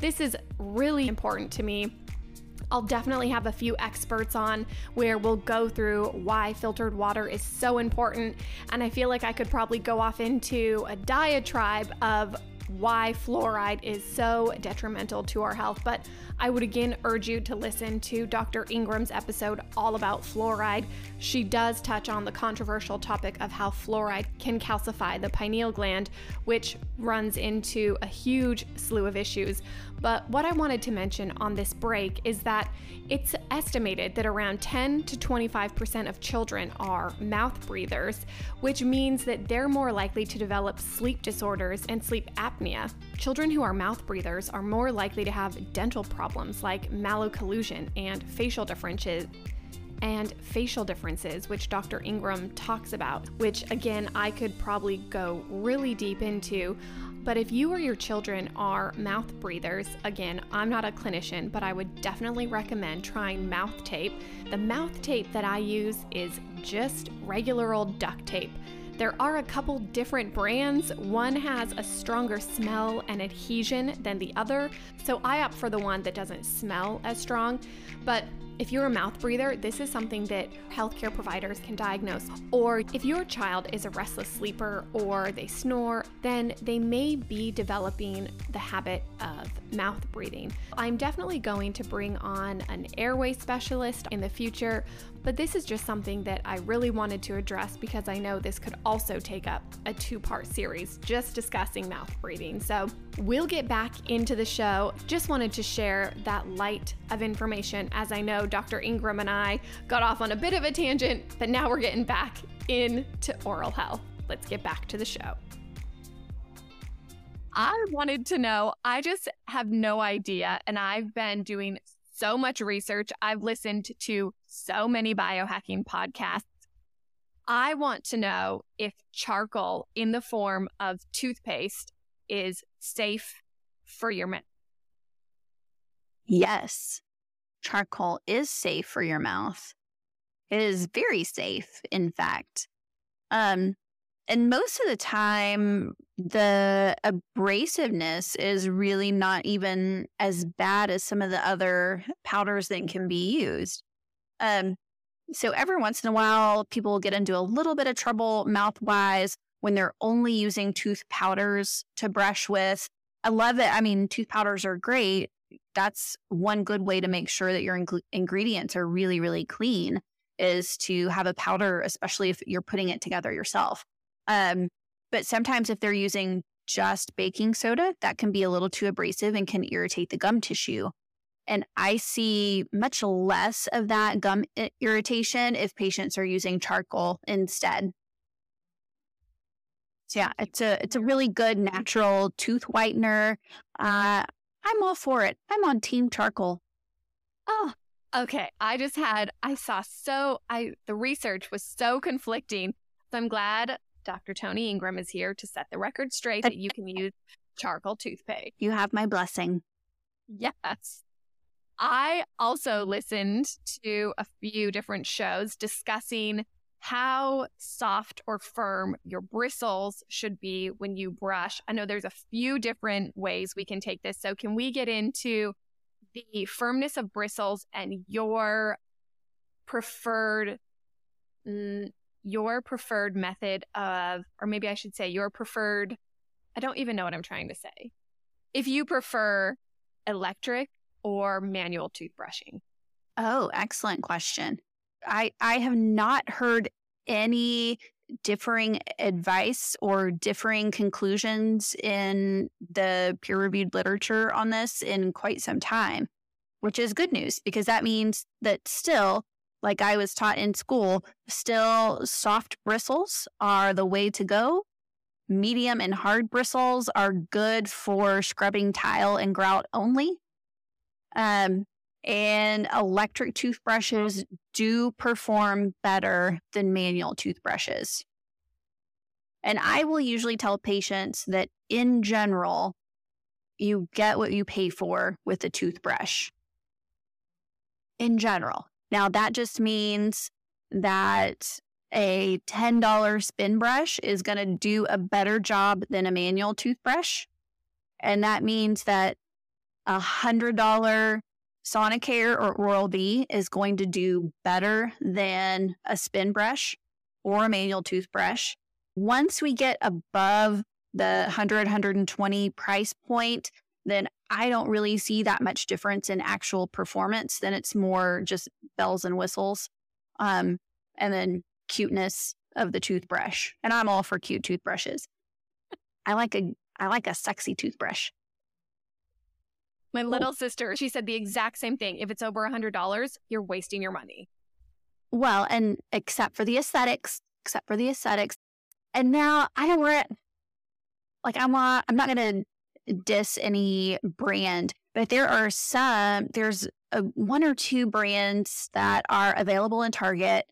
This is really important to me I'll definitely have a few experts on where we'll go through why filtered water is so important. And I feel like I could probably go off into a diatribe of why fluoride is so detrimental to our health. But I would again urge you to listen to Dr. Engram's episode all about fluoride. She does touch on the controversial topic of how fluoride can calcify the pineal gland, which runs into a huge slew of issues. But what I wanted to mention on this break is that it's estimated that around 10 to 25% of children are mouth breathers, which means that they're more likely to develop sleep disorders and sleep apnea. Children who are mouth breathers are more likely to have dental problems like malocclusion and facial differences and facial differences, which Dr. Engram talks about, which again, I could probably go really deep into. But if you or your children are mouth breathers, again, I'm not a clinician, but I would definitely recommend trying mouth tape. The mouth tape that I use is just regular old duct tape. There are a couple different brands. One has a stronger smell and adhesion than the other, so I opt for the one that doesn't smell as strong. But if you're a mouth breather, this is something that healthcare providers can diagnose. Or if your child is a restless sleeper or they snore, then they may be developing the habit of mouth breathing. I'm definitely going to bring on an airway specialist in the future, but this is just something that I really wanted to address because I know this could also take up a two part series just discussing mouth breathing. So we'll get back into the show. Just wanted to share that light of information as I know Dr. Engram and I got off on a bit of a tangent, but now we're getting back into oral health. Let's get back to the show. I wanted to know, I just have no idea. And I've been doing so much research. I've listened to so many biohacking podcasts. I want to know if charcoal in the form of toothpaste is safe for your mouth. Yes, charcoal is safe for your mouth. It is very safe, in fact. Um, and most of the time, the abrasiveness is really not even as bad as some of the other powders that can be used. Um, so every once in a while, people get into a little bit of trouble mouth wise when they're only using tooth powders to brush with. I love it. I mean, tooth powders are great. That's one good way to make sure that your ing- ingredients are really, really clean is to have a powder, especially if you're putting it together yourself. Um, but sometimes if they're using just baking soda, that can be a little too abrasive and can irritate the gum tissue. And I see much less of that gum irritation if patients are using charcoal instead. So yeah, it's a it's a really good natural tooth whitener. Uh, I'm all for it. I'm on team charcoal. Oh, okay. I just had I saw so I the research was so conflicting. So I'm glad Dr. Toni Engram is here to set the record straight that you can use charcoal toothpaste. You have my blessing. Yes. I also listened to a few different shows discussing how soft or firm your bristles should be when you brush. I know there's a few different ways we can take this. So, can we get into the firmness of bristles and your preferred mm, your preferred method of or maybe I should say your preferred I don't even know what I'm trying to say. If you prefer electric or manual toothbrushing? Oh, excellent question. I I have not heard any differing advice or differing conclusions in the peer reviewed literature on this in quite some time, which is good news because that means that still, like I was taught in school, still soft bristles are the way to go. Medium and hard bristles are good for scrubbing tile and grout only. Um, and electric toothbrushes do perform better than manual toothbrushes. And I will usually tell patients that in general, you get what you pay for with a toothbrush. In general. Now, that just means that a $10 spin brush is going to do a better job than a manual toothbrush. And that means that a $100 Sonicare or Oral B is going to do better than a spin brush or a manual toothbrush. Once we get above the 100, 120 price point, then I don't really see that much difference in actual performance. Then it's more just bells and whistles. Um, and then cuteness of the toothbrush. And I'm all for cute toothbrushes. I like a I like a sexy toothbrush. My little sister, she said the exact same thing. If it's over a $100, you're wasting your money. Well, and except for the aesthetics, except for the aesthetics. And now I don't wear it. Like I'm not, I'm not going to diss any brand, but there are some, there's a, one or two brands that are available in Target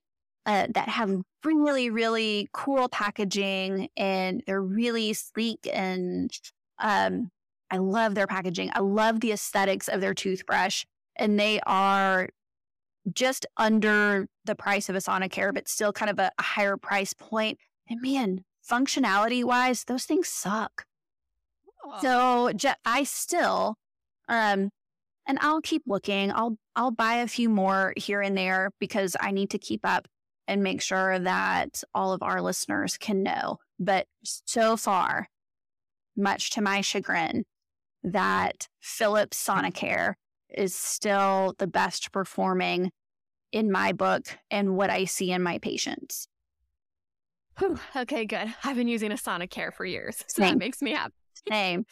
uh, that have really, really cool packaging and they're really sleek and um, I love their packaging. I love the aesthetics of their toothbrush. And they are just under the price of a Sonicare, but still kind of a, a higher price point. And man, functionality wise, those things suck. So I still, um, and I'll keep looking. I'll I'll buy a few more here and there because I need to keep up and make sure that all of our listeners can know. But so far, much to my chagrin, that Philips Sonicare is still the best performing in my book and what I see in my patients. Whew, okay, good. I've been using a Sonicare for years, so Same. that makes me happy. Same.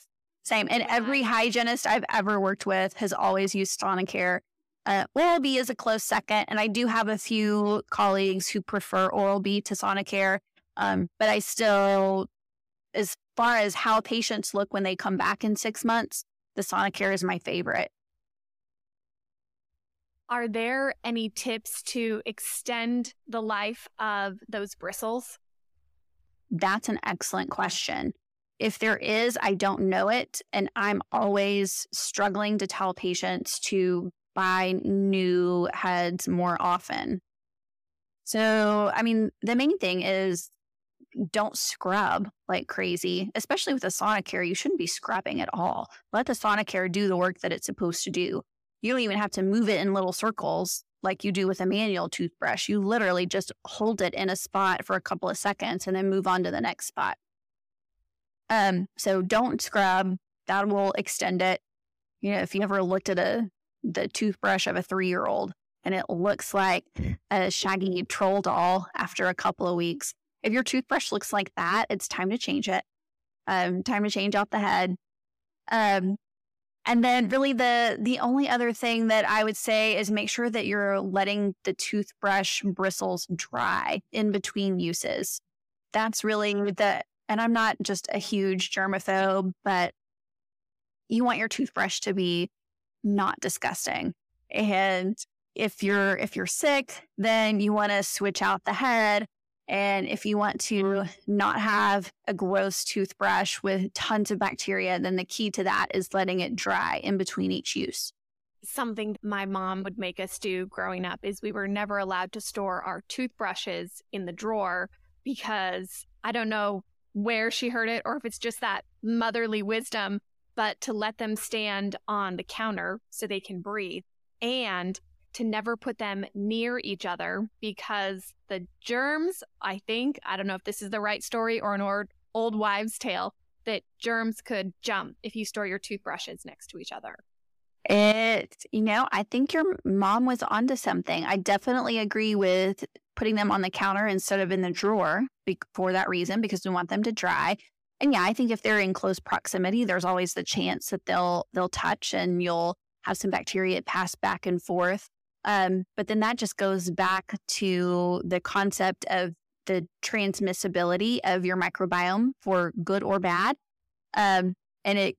Same. And every hygienist I've ever worked with has always used Sonicare. Uh, Oral B is a close second, and I do have a few colleagues who prefer Oral B to Sonicare. Um, but I still, as far as how patients look when they come back in six months, the Sonicare is my favorite. Are there any tips to extend the life of those bristles? That's an excellent question. If there is, I don't know it. And I'm always struggling to tell patients to buy new heads more often. So, I mean, the main thing is don't scrub like crazy, especially with a Sonicare. You shouldn't be scrubbing at all. Let the Sonicare do the work that it's supposed to do. You don't even have to move it in little circles like you do with a manual toothbrush. You literally just hold it in a spot for a couple of seconds and then move on to the next spot. Um, so don't scrub. That will extend it. You know, if you ever looked at a the toothbrush of a three year old and it looks like a shaggy troll doll after a couple of weeks, if your toothbrush looks like that, it's time to change it. Um, time to change out the head. Um, and then really the the only other thing that I would say is make sure that you're letting the toothbrush bristles dry in between uses. That's really the and I'm not just a huge germaphobe, but you want your toothbrush to be not disgusting. And if you're if you're sick, then you want to switch out the head. And if you want to not have a gross toothbrush with tons of bacteria, then the key to that is letting it dry in between each use. Something my mom would make us do growing up is we were never allowed to store our toothbrushes in the drawer because I don't know where she heard it or if it's just that motherly wisdom, but to let them stand on the counter so they can breathe and to never put them near each other because the germs, I think, I don't know if this is the right story or an old, wives' tale, that germs could jump if you store your toothbrushes next to each other. It, you know, I think your mom was onto something. I definitely agree with putting them on the counter instead of in the drawer for that reason, because we want them to dry. And yeah, I think if they're in close proximity, there's always the chance that they'll they'll touch and you'll have some bacteria pass back and forth. Um, but then that just goes back to the concept of the transmissibility of your microbiome for good or bad. Um, and it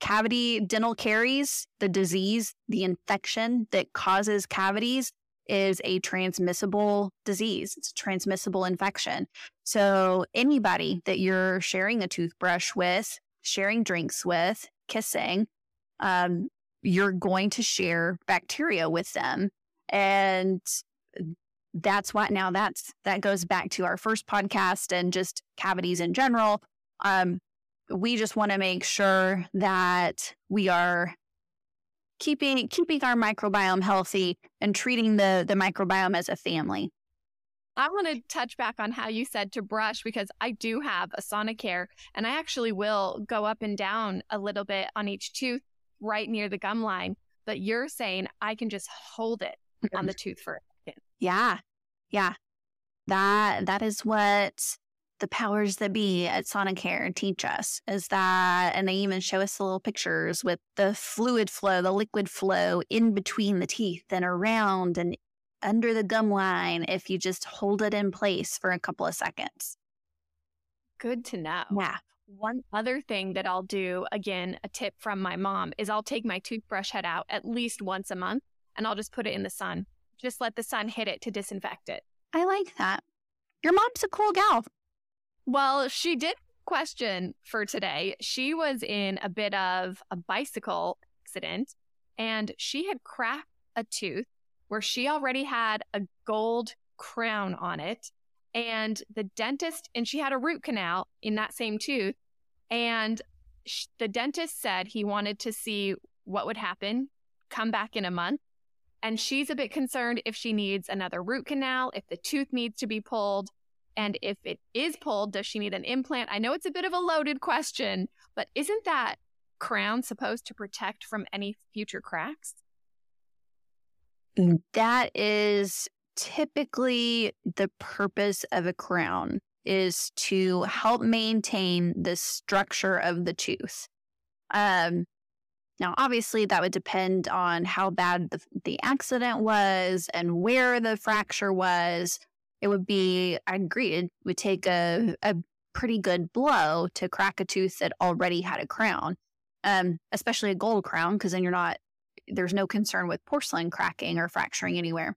cavity dental caries, the disease, the infection that causes cavities is a transmissible disease. It's a transmissible infection. So anybody that you're sharing a toothbrush with, sharing drinks with, kissing, um, you're going to share bacteria with them. And that's why now that's that goes back to our first podcast and just cavities in general. Um, we just want to make sure that we are keeping keeping our microbiome healthy and treating the the microbiome as a family. I want to touch back on how you said to brush because I do have a Sonicare and I actually will go up and down a little bit on each tooth right near the gum line. But you're saying I can just hold it on mm-hmm. the tooth for a second. Yeah. Yeah. That that is what the powers that be at Sonicare teach us is that, and they even show us the little pictures with the fluid flow, the liquid flow in between the teeth and around and under the gum line if you just hold it in place for a couple of seconds. Good to know. Yeah. One other thing that I'll do, again, a tip from my mom, is I'll take my toothbrush head out at least once a month and I'll just put it in the sun. Just let the sun hit it to disinfect it. I like that. Your mom's a cool gal. Well, she did question for today. She was in a bit of a bicycle accident and she had cracked a tooth where she already had a gold crown on it. And the dentist, and she had a root canal in that same tooth. And the dentist said he wanted to see what would happen, come back in a month. And she's a bit concerned if she needs another root canal, if the tooth needs to be pulled. And if it is pulled, does she need an implant? I know it's a bit of a loaded question, but isn't that crown supposed to protect from any future cracks? That is typically the purpose of a crown is to help maintain the structure of the tooth. Um, now, obviously, that would depend on how bad the, the accident was and where the fracture was. It would be, I agree, it would take a, a pretty good blow to crack a tooth that already had a crown, um, especially a gold crown, because then you're not there's no concern with porcelain cracking or fracturing anywhere.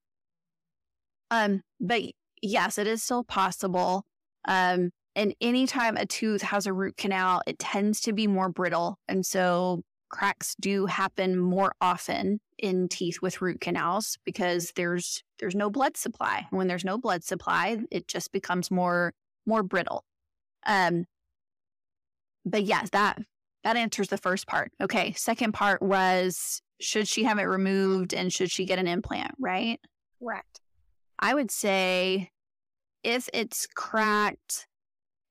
Um, but yes, it is still possible. Um, and anytime a tooth has a root canal, it tends to be more brittle. And so cracks do happen more often in teeth with root canals because there's there's no blood supply. When there's no blood supply, it just becomes more more brittle. Um, but yes, that that answers the first part. Okay, second part was should she have it removed and should she get an implant, right? Correct. I would say if it's cracked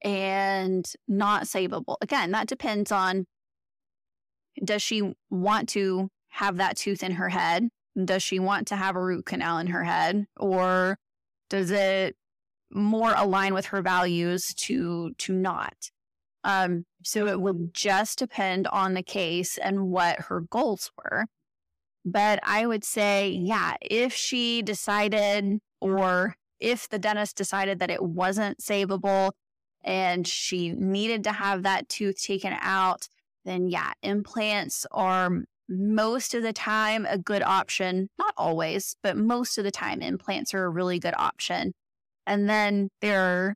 and not savable, again, that depends on does she want to have that tooth in her head? Does she want to have a root canal in her head? Or does it more align with her values to to not? Um, so it would just depend on the case and what her goals were. But I would say, yeah, if she decided or if the dentist decided that it wasn't savable, and she needed to have that tooth taken out, then yeah, implants are most of the time a good option. Not always, but most of the time, implants are a really good option. And then there are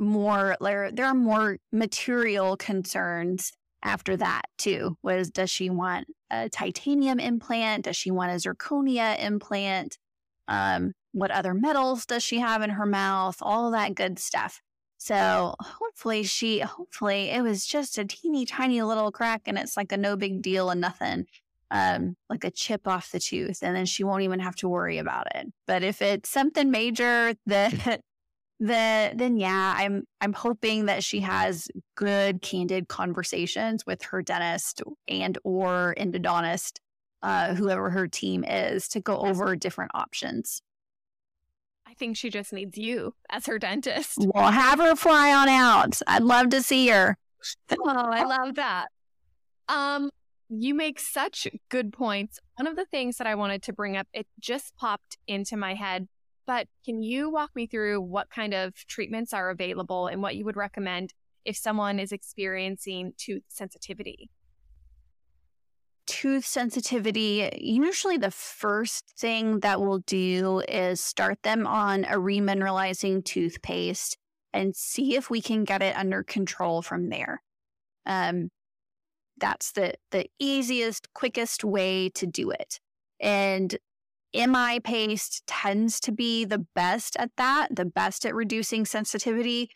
more there, there are more material concerns after that too. Was does she want a titanium implant? Does she want a zirconia implant? Um, what other metals does she have in her mouth? All that good stuff. So hopefully she, hopefully it was just a teeny tiny little crack and it's like a no big deal and nothing, um, like a chip off the tooth. And then she won't even have to worry about it. But if it's something major that, the, then yeah, I'm, I'm hoping that she has good, candid conversations with her dentist and or endodontist, uh, whoever her team is to go over different options. Think she just needs you as her dentist. We'll have her fly on out. I'd love to see her. oh, I love that. Um, you make such good points. One of the things that I wanted to bring up, it just popped into my head. But can you walk me through what kind of treatments are available and what you would recommend if someone is experiencing tooth sensitivity? Tooth sensitivity, usually the first thing that we'll do is start them on a remineralizing toothpaste and see if we can get it under control from there. Um, that's the the easiest, quickest way to do it. And MI paste tends to be the best at that, the best at reducing sensitivity,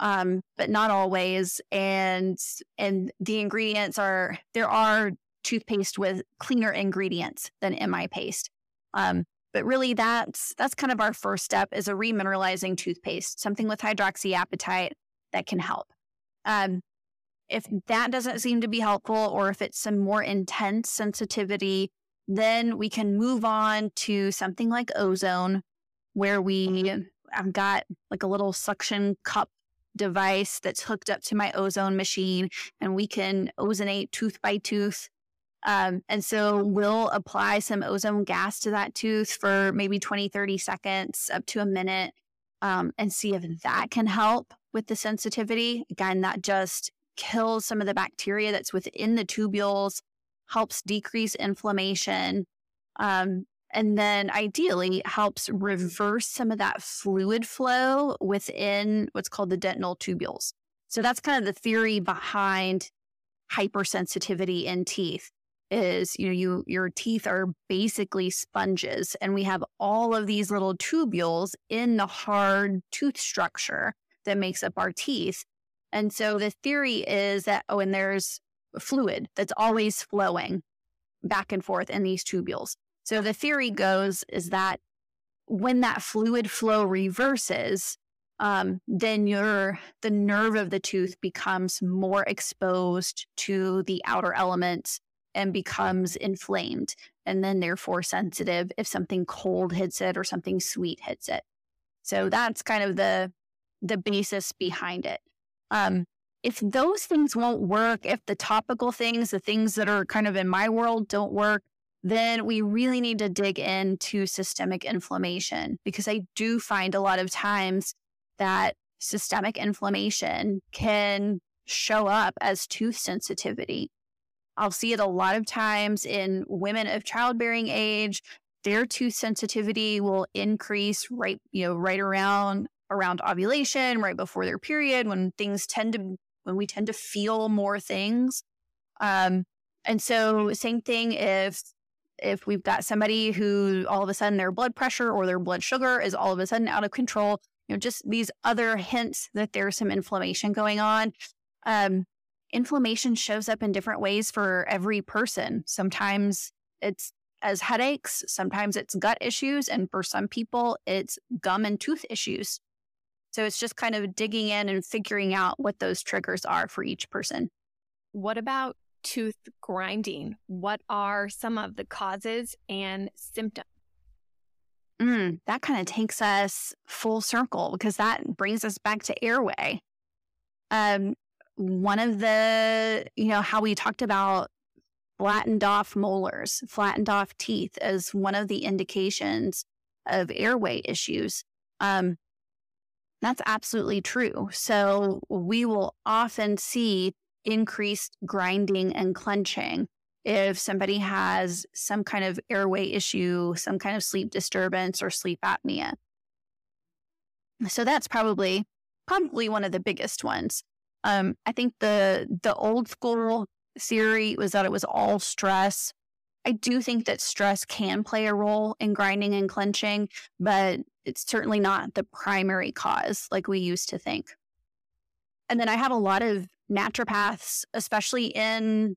um, but not always. And and the ingredients are there are toothpaste with cleaner ingredients than MI paste. Um, but really, that's that's kind of our first step is a remineralizing toothpaste, something with hydroxyapatite that can help. Um, if that doesn't seem to be helpful, or if it's some more intense sensitivity, then we can move on to something like ozone, where we I've got like a little suction cup device that's hooked up to my ozone machine, and we can ozonate tooth by tooth um, and so we'll apply some ozone gas to that tooth for maybe 20, 30 seconds, up to a minute, um, and see if that can help with the sensitivity. Again, that just kills some of the bacteria that's within the tubules, helps decrease inflammation, um, and then ideally helps reverse some of that fluid flow within what's called the dentinal tubules. So that's kind of the theory behind hypersensitivity in teeth is you know you your teeth are basically sponges and we have all of these little tubules in the hard tooth structure that makes up our teeth. And so the theory is that oh and there's fluid that's always flowing back and forth in these tubules. So the theory goes is that when that fluid flow reverses um, then your the nerve of the tooth becomes more exposed to the outer elements and becomes inflamed and then therefore sensitive if something cold hits it or something sweet hits it. So that's kind of the the basis behind it. Um, if those things won't work, if the topical things, the things that are kind of in my world don't work, then we really need to dig into systemic inflammation because I do find a lot of times that systemic inflammation can show up as tooth sensitivity. I'll see it a lot of times in women of childbearing age. Their tooth sensitivity will increase right, you know, right around around ovulation, right before their period, when things tend to when we tend to feel more things. Um, and so same thing if if we've got somebody who all of a sudden their blood pressure or their blood sugar is all of a sudden out of control, you know, just these other hints that there's some inflammation going on. Um, inflammation shows up in different ways for every person. Sometimes it's as headaches, sometimes it's gut issues, and for some people, it's gum and tooth issues. So it's just kind of digging in and figuring out what those triggers are for each person. What about tooth grinding? What are some of the causes and symptoms? Mm, that kind of takes us full circle because that brings us back to airway. Um, one of the, you know, how we talked about flattened off molars, flattened off teeth as one of the indications of airway issues. Um, That's absolutely true. So we will often see increased grinding and clenching if somebody has some kind of airway issue, some kind of sleep disturbance or sleep apnea. So that's probably probably one of the biggest ones. Um, I think the the old school theory was that it was all stress. I do think that stress can play a role in grinding and clenching, but it's certainly not the primary cause like we used to think. And then I have a lot of naturopaths, especially in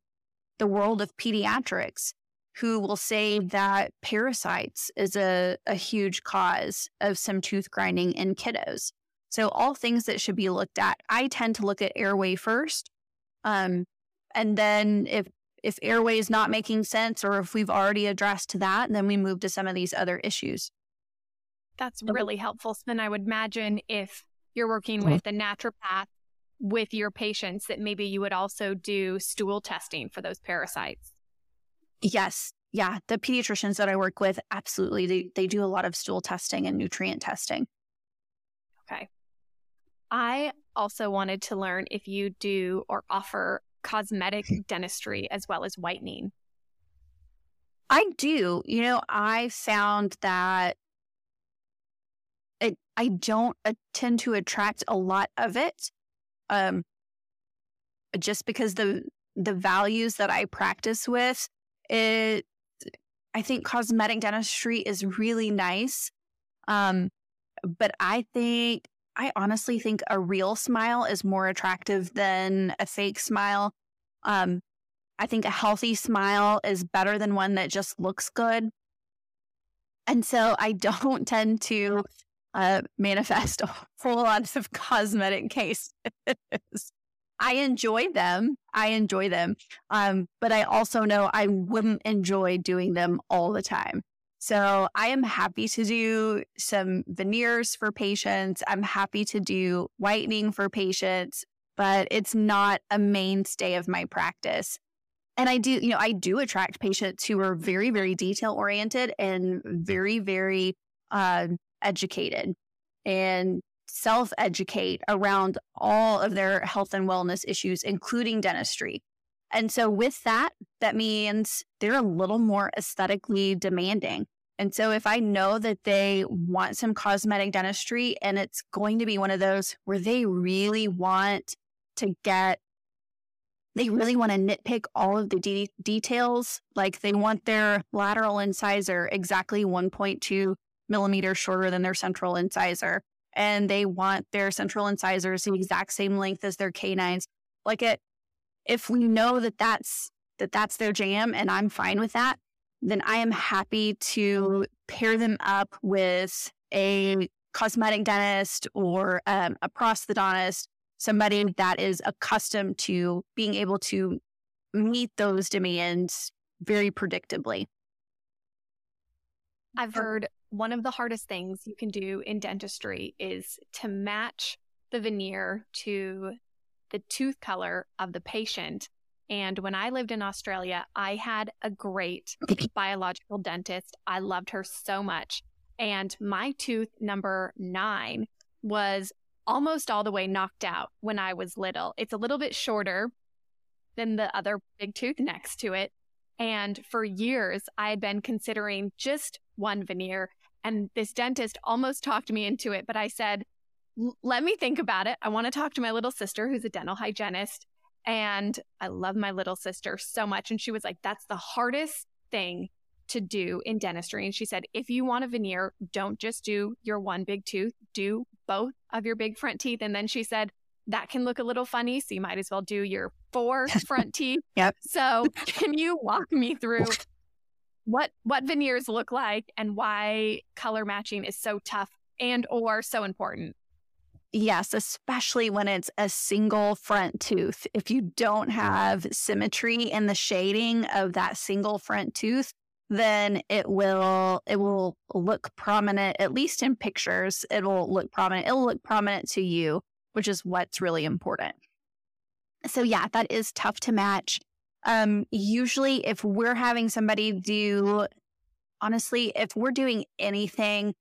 the world of pediatrics, who will say that parasites is a, a huge cause of some tooth grinding in kiddos. So, all things that should be looked at. I tend to look at airway first. Um, and then if if airway is not making sense or if we've already addressed that, then we move to some of these other issues. That's really helpful. So Then I would imagine if you're working mm-hmm. with a naturopath with your patients that maybe you would also do stool testing for those parasites. Yes. Yeah. The pediatricians that I work with, absolutely. They, they do a lot of stool testing and nutrient testing. Okay. I also wanted to learn if you do or offer cosmetic dentistry as well as whitening. I do. You know, I found that it, I don't tend to attract a lot of it um, just because the the values that I practice with it I think cosmetic dentistry is really nice. Um, but I think I honestly think a real smile is more attractive than a fake smile. Um, I think a healthy smile is better than one that just looks good. And so I don't tend to uh, manifest a whole lot of cosmetic cases. I enjoy them. I enjoy them. Um, but I also know I wouldn't enjoy doing them all the time. So I am happy to do some veneers for patients. I'm happy to do whitening for patients, but it's not a mainstay of my practice. And I do, you know, I do attract patients who are very, very detail oriented and very, very uh, educated and self educate around all of their health and wellness issues, including dentistry. And so, with that, that means they're a little more aesthetically demanding. And so, if I know that they want some cosmetic dentistry and it's going to be one of those where they really want to get, they really want to nitpick all of the de- details, like they want their lateral incisor exactly 1.2 millimeters shorter than their central incisor. And they want their central incisors the exact same length as their canines. Like it, if we know that that's that that's their jam, and I'm fine with that, then I am happy to pair them up with a cosmetic dentist or um, a prosthodontist, somebody that is accustomed to being able to meet those demands very predictably. I've heard one of the hardest things you can do in dentistry is to match the veneer to the tooth color of the patient. And when I lived in Australia, I had a great biological dentist. I loved her so much. And my tooth number nine was almost all the way knocked out when I was little. It's a little bit shorter than the other big tooth next to it. And for years, I had been considering just one veneer. And this dentist almost talked me into it, but I said, let me think about it. I want to talk to my little sister, who's a dental hygienist. And I love my little sister so much. And she was like, that's the hardest thing to do in dentistry. And she said, if you want a veneer, don't just do your one big tooth, do both of your big front teeth. And then she said, that can look a little funny. So you might as well do your four front teeth. Yep. So can you walk me through what what veneers look like and why color matching is so tough and or so important? Yes, especially when it's a single front tooth. If you don't have symmetry in the shading of that single front tooth, then it will it will look prominent at least in pictures. It'll look prominent. It'll look prominent to you, which is what's really important. So yeah, that is tough to match. Um, usually, if we're having somebody do, honestly, if we're doing anything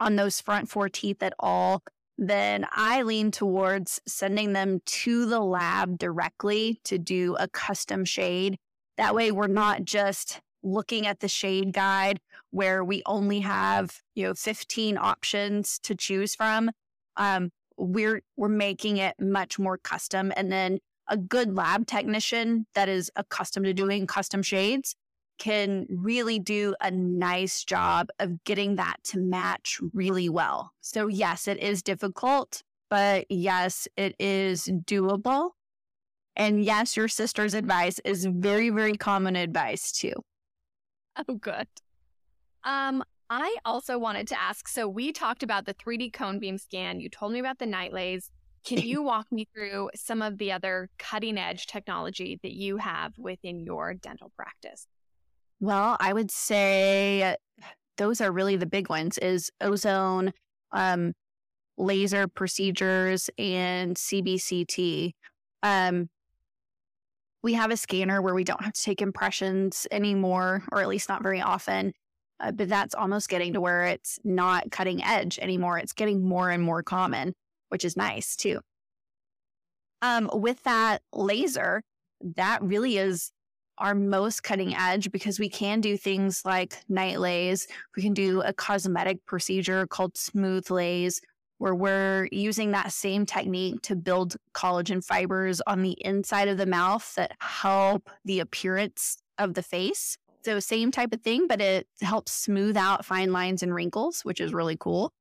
on those front four teeth at all, then I lean towards sending them to the lab directly to do a custom shade. That way, we're not just looking at the shade guide where we only have you know 15 options to choose from. Um, we're we're making it much more custom, and then a good lab technician that is accustomed to doing custom shades can really do a nice job of getting that to match really well. So, yes, it is difficult, but yes, it is doable. And yes, your sister's advice is very, very common advice too. Oh, good. Um, I also wanted to ask so we talked about the 3D cone beam scan. You told me about the NightLase. Can you walk me through some of the other cutting edge technology that you have within your dental practice? Well, I would say those are really the big ones is ozone, um, laser procedures, and CBCT. Um, we have a scanner where we don't have to take impressions anymore, or at least not very often. Uh, but that's almost getting to where it's not cutting edge anymore. It's getting more and more common, which is nice too. Um, with that laser, that really is our most cutting edge because we can do things like NightLase. We can do a cosmetic procedure called SmoothLase, where we're using that same technique to build collagen fibers on the inside of the mouth that help the appearance of the face. So, same type of thing, but it helps smooth out fine lines and wrinkles, which is really cool.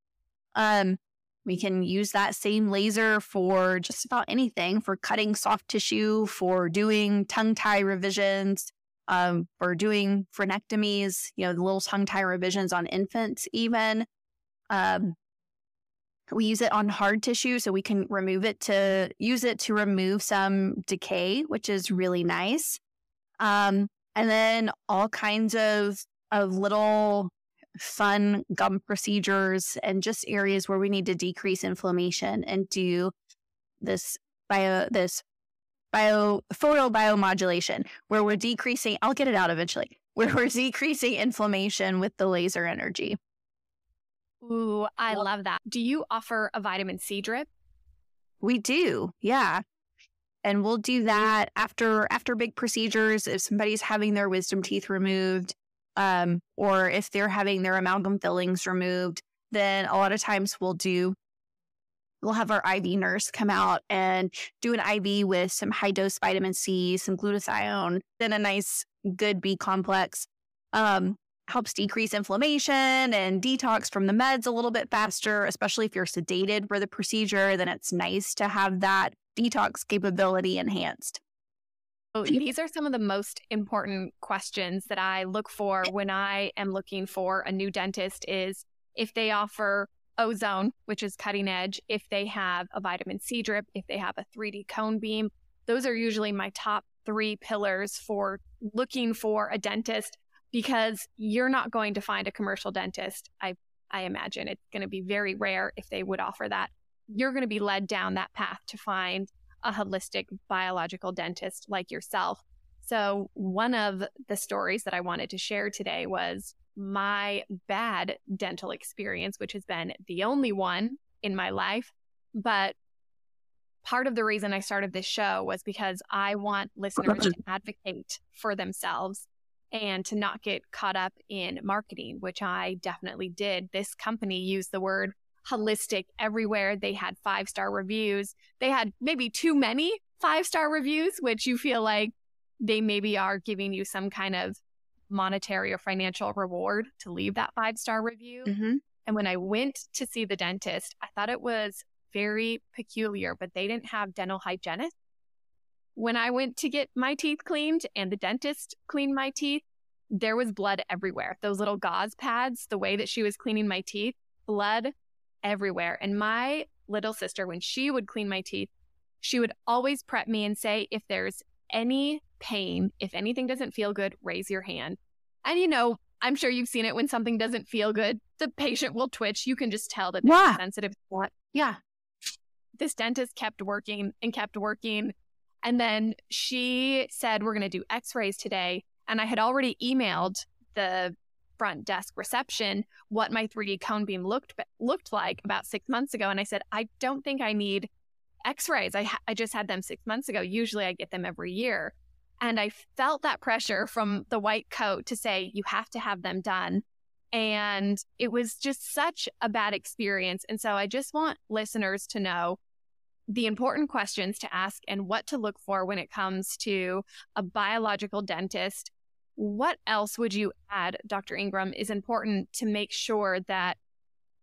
Um, we can use that same laser for just about anything for cutting soft tissue, for doing tongue tie revisions, um, for doing frenectomies, you know, the little tongue tie revisions on infants, even. Um, we use it on hard tissue so we can remove it to use it to remove some decay, which is really nice. Um, and then all kinds of of little fun gum procedures and just areas where we need to decrease inflammation and do this bio this bio photo photobiomodulation where we're decreasing I'll get it out eventually where we're decreasing inflammation with the laser energy. Ooh, I love that. Do you offer a vitamin C drip? We do. Yeah. And we'll do that after after big procedures if somebody's having their wisdom teeth removed um, or if they're having their amalgam fillings removed, then a lot of times we'll do we'll have our IV nurse come out and do an IV with some high dose vitamin C, some glutathione, then a nice good B complex. Um, helps decrease inflammation and detox from the meds a little bit faster, especially if you're sedated for the procedure. Then it's nice to have that detox capability enhanced. Oh, these are some of the most important questions that I look for when I am looking for a new dentist is if they offer ozone, which is cutting edge, if they have a vitamin C drip, if they have a 3D cone beam. Those are usually my top three pillars for looking for a dentist because you're not going to find a commercial dentist. I, I imagine it's going to be very rare if they would offer that. You're going to be led down that path to find a holistic biological dentist like yourself. So, one of the stories that I wanted to share today was my bad dental experience, which has been the only one in my life. But part of the reason I started this show was because I want listeners to advocate for themselves and to not get caught up in marketing, which I definitely did. This company used the word holistic everywhere. They had five star reviews. They had maybe too many five star reviews, which you feel like they maybe are giving you some kind of monetary or financial reward to leave that five star review. Mm-hmm. And when I went to see the dentist, I thought it was very peculiar, but they didn't have dental hygienists. When I went to get my teeth cleaned and the dentist cleaned my teeth, there was blood everywhere. Those little gauze pads, the way that she was cleaning my teeth, blood everywhere. And my little sister, when she would clean my teeth, she would always prep me and say, if there's any pain, if anything doesn't feel good, raise your hand. And you know, I'm sure you've seen it when something doesn't feel good, the patient will twitch. You can just tell that they're yeah. sensitive. Yeah. This dentist kept working and kept working. And then she said, We're going to do x rays today. And I had already emailed the front desk reception what my 3D cone beam looked looked like about six months ago, and I said, I don't think I need X-rays. I ha- I just had them six months ago. Usually, I get them every year, and I felt that pressure from the white coat to say you have to have them done. And it was just such a bad experience. And so I just want listeners to know the important questions to ask and what to look for when it comes to a biological dentist. What else would you add, Dr. Engram, is important to make sure that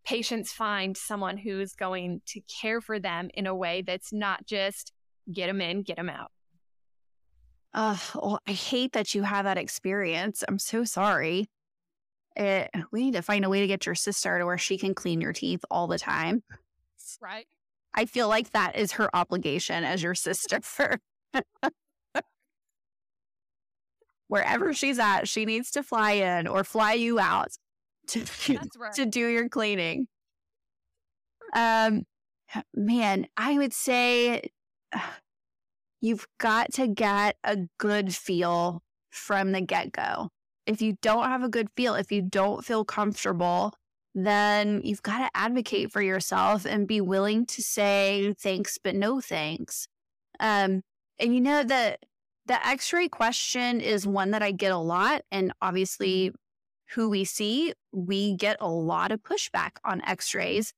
patients find someone who's going to care for them in a way that's not just get them in, get them out? Uh, well, I hate that you have that experience. I'm so sorry. It, we need to find a way to get your sister to where she can clean your teeth all the time. Right. I feel like that is her obligation as your sister. Wherever she's at, she needs to fly in or fly you out to, right. to do your cleaning. Um, man, I would say you've got to get a good feel from the get go. If you don't have a good feel, if you don't feel comfortable, then you've got to advocate for yourself and be willing to say thanks, but no thanks. Um, and you know that the X-ray question is one that I get a lot, and obviously, who we see, we get a lot of pushback on X-rays,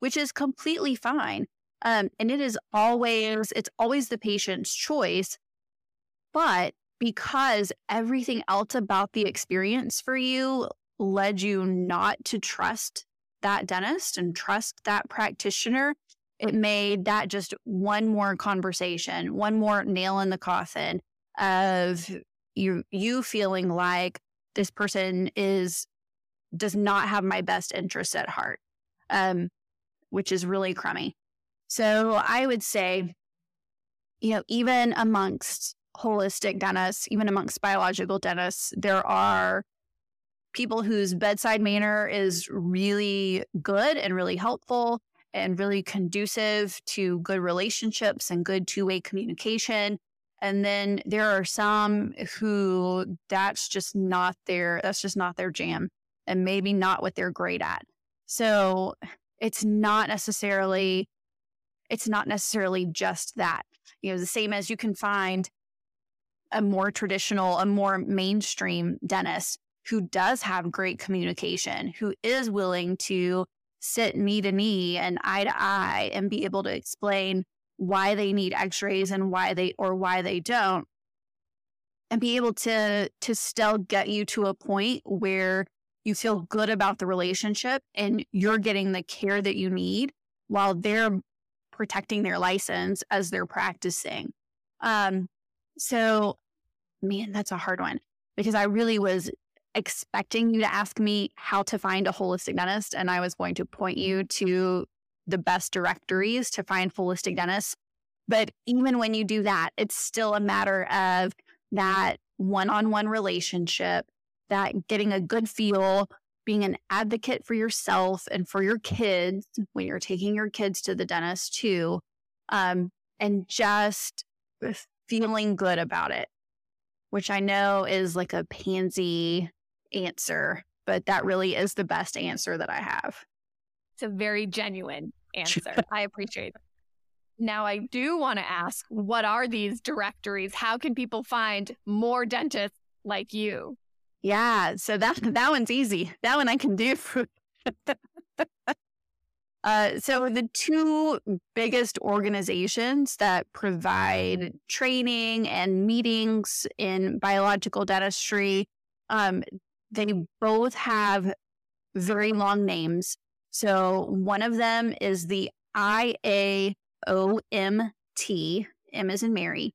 which is completely fine. Um, and it is always it's always the patient's choice, but because everything else about the experience for you led you not to trust that dentist and trust that practitioner, it made that just one more conversation, one more nail in the coffin of you you feeling like this person is does not have my best interest at heart, um, which is really crummy. So I would say, you know, even amongst holistic dentists, even amongst biological dentists, there are people whose bedside manner is really good and really helpful and really conducive to good relationships and good two way communication. And then there are some who that's just not their that's just not their jam and maybe not what they're great at. So it's not necessarily it's not necessarily just that. You know, the same as you can find a more traditional, a more mainstream dentist who does have great communication, who is willing to sit knee to knee and eye to eye and be able to explain why they need x-rays and why they or why they don't. And be able to to still get you to a point where you feel good about the relationship and you're getting the care that you need while they're protecting their license as they're practicing. Um so man that's a hard one because i really was expecting you to ask me how to find a holistic dentist, and I was going to point you to the best directories to find holistic dentists. But even when you do that, it's still a matter of that one on one relationship, that getting a good feel, being an advocate for yourself and for your kids when you're taking your kids to the dentist too, um, and just feeling good about it, which I know is like a pansy answer, but that really is the best answer that I have. It's a very genuine answer. I appreciate it. Now, I do want to ask what are these directories? How can people find more dentists like you? Yeah, so that that one's easy. That one I can do. uh, so the two biggest organizations that provide training and meetings in biological dentistry, um, they both have very long names. So one of them is the IAOMT, M is in Mary,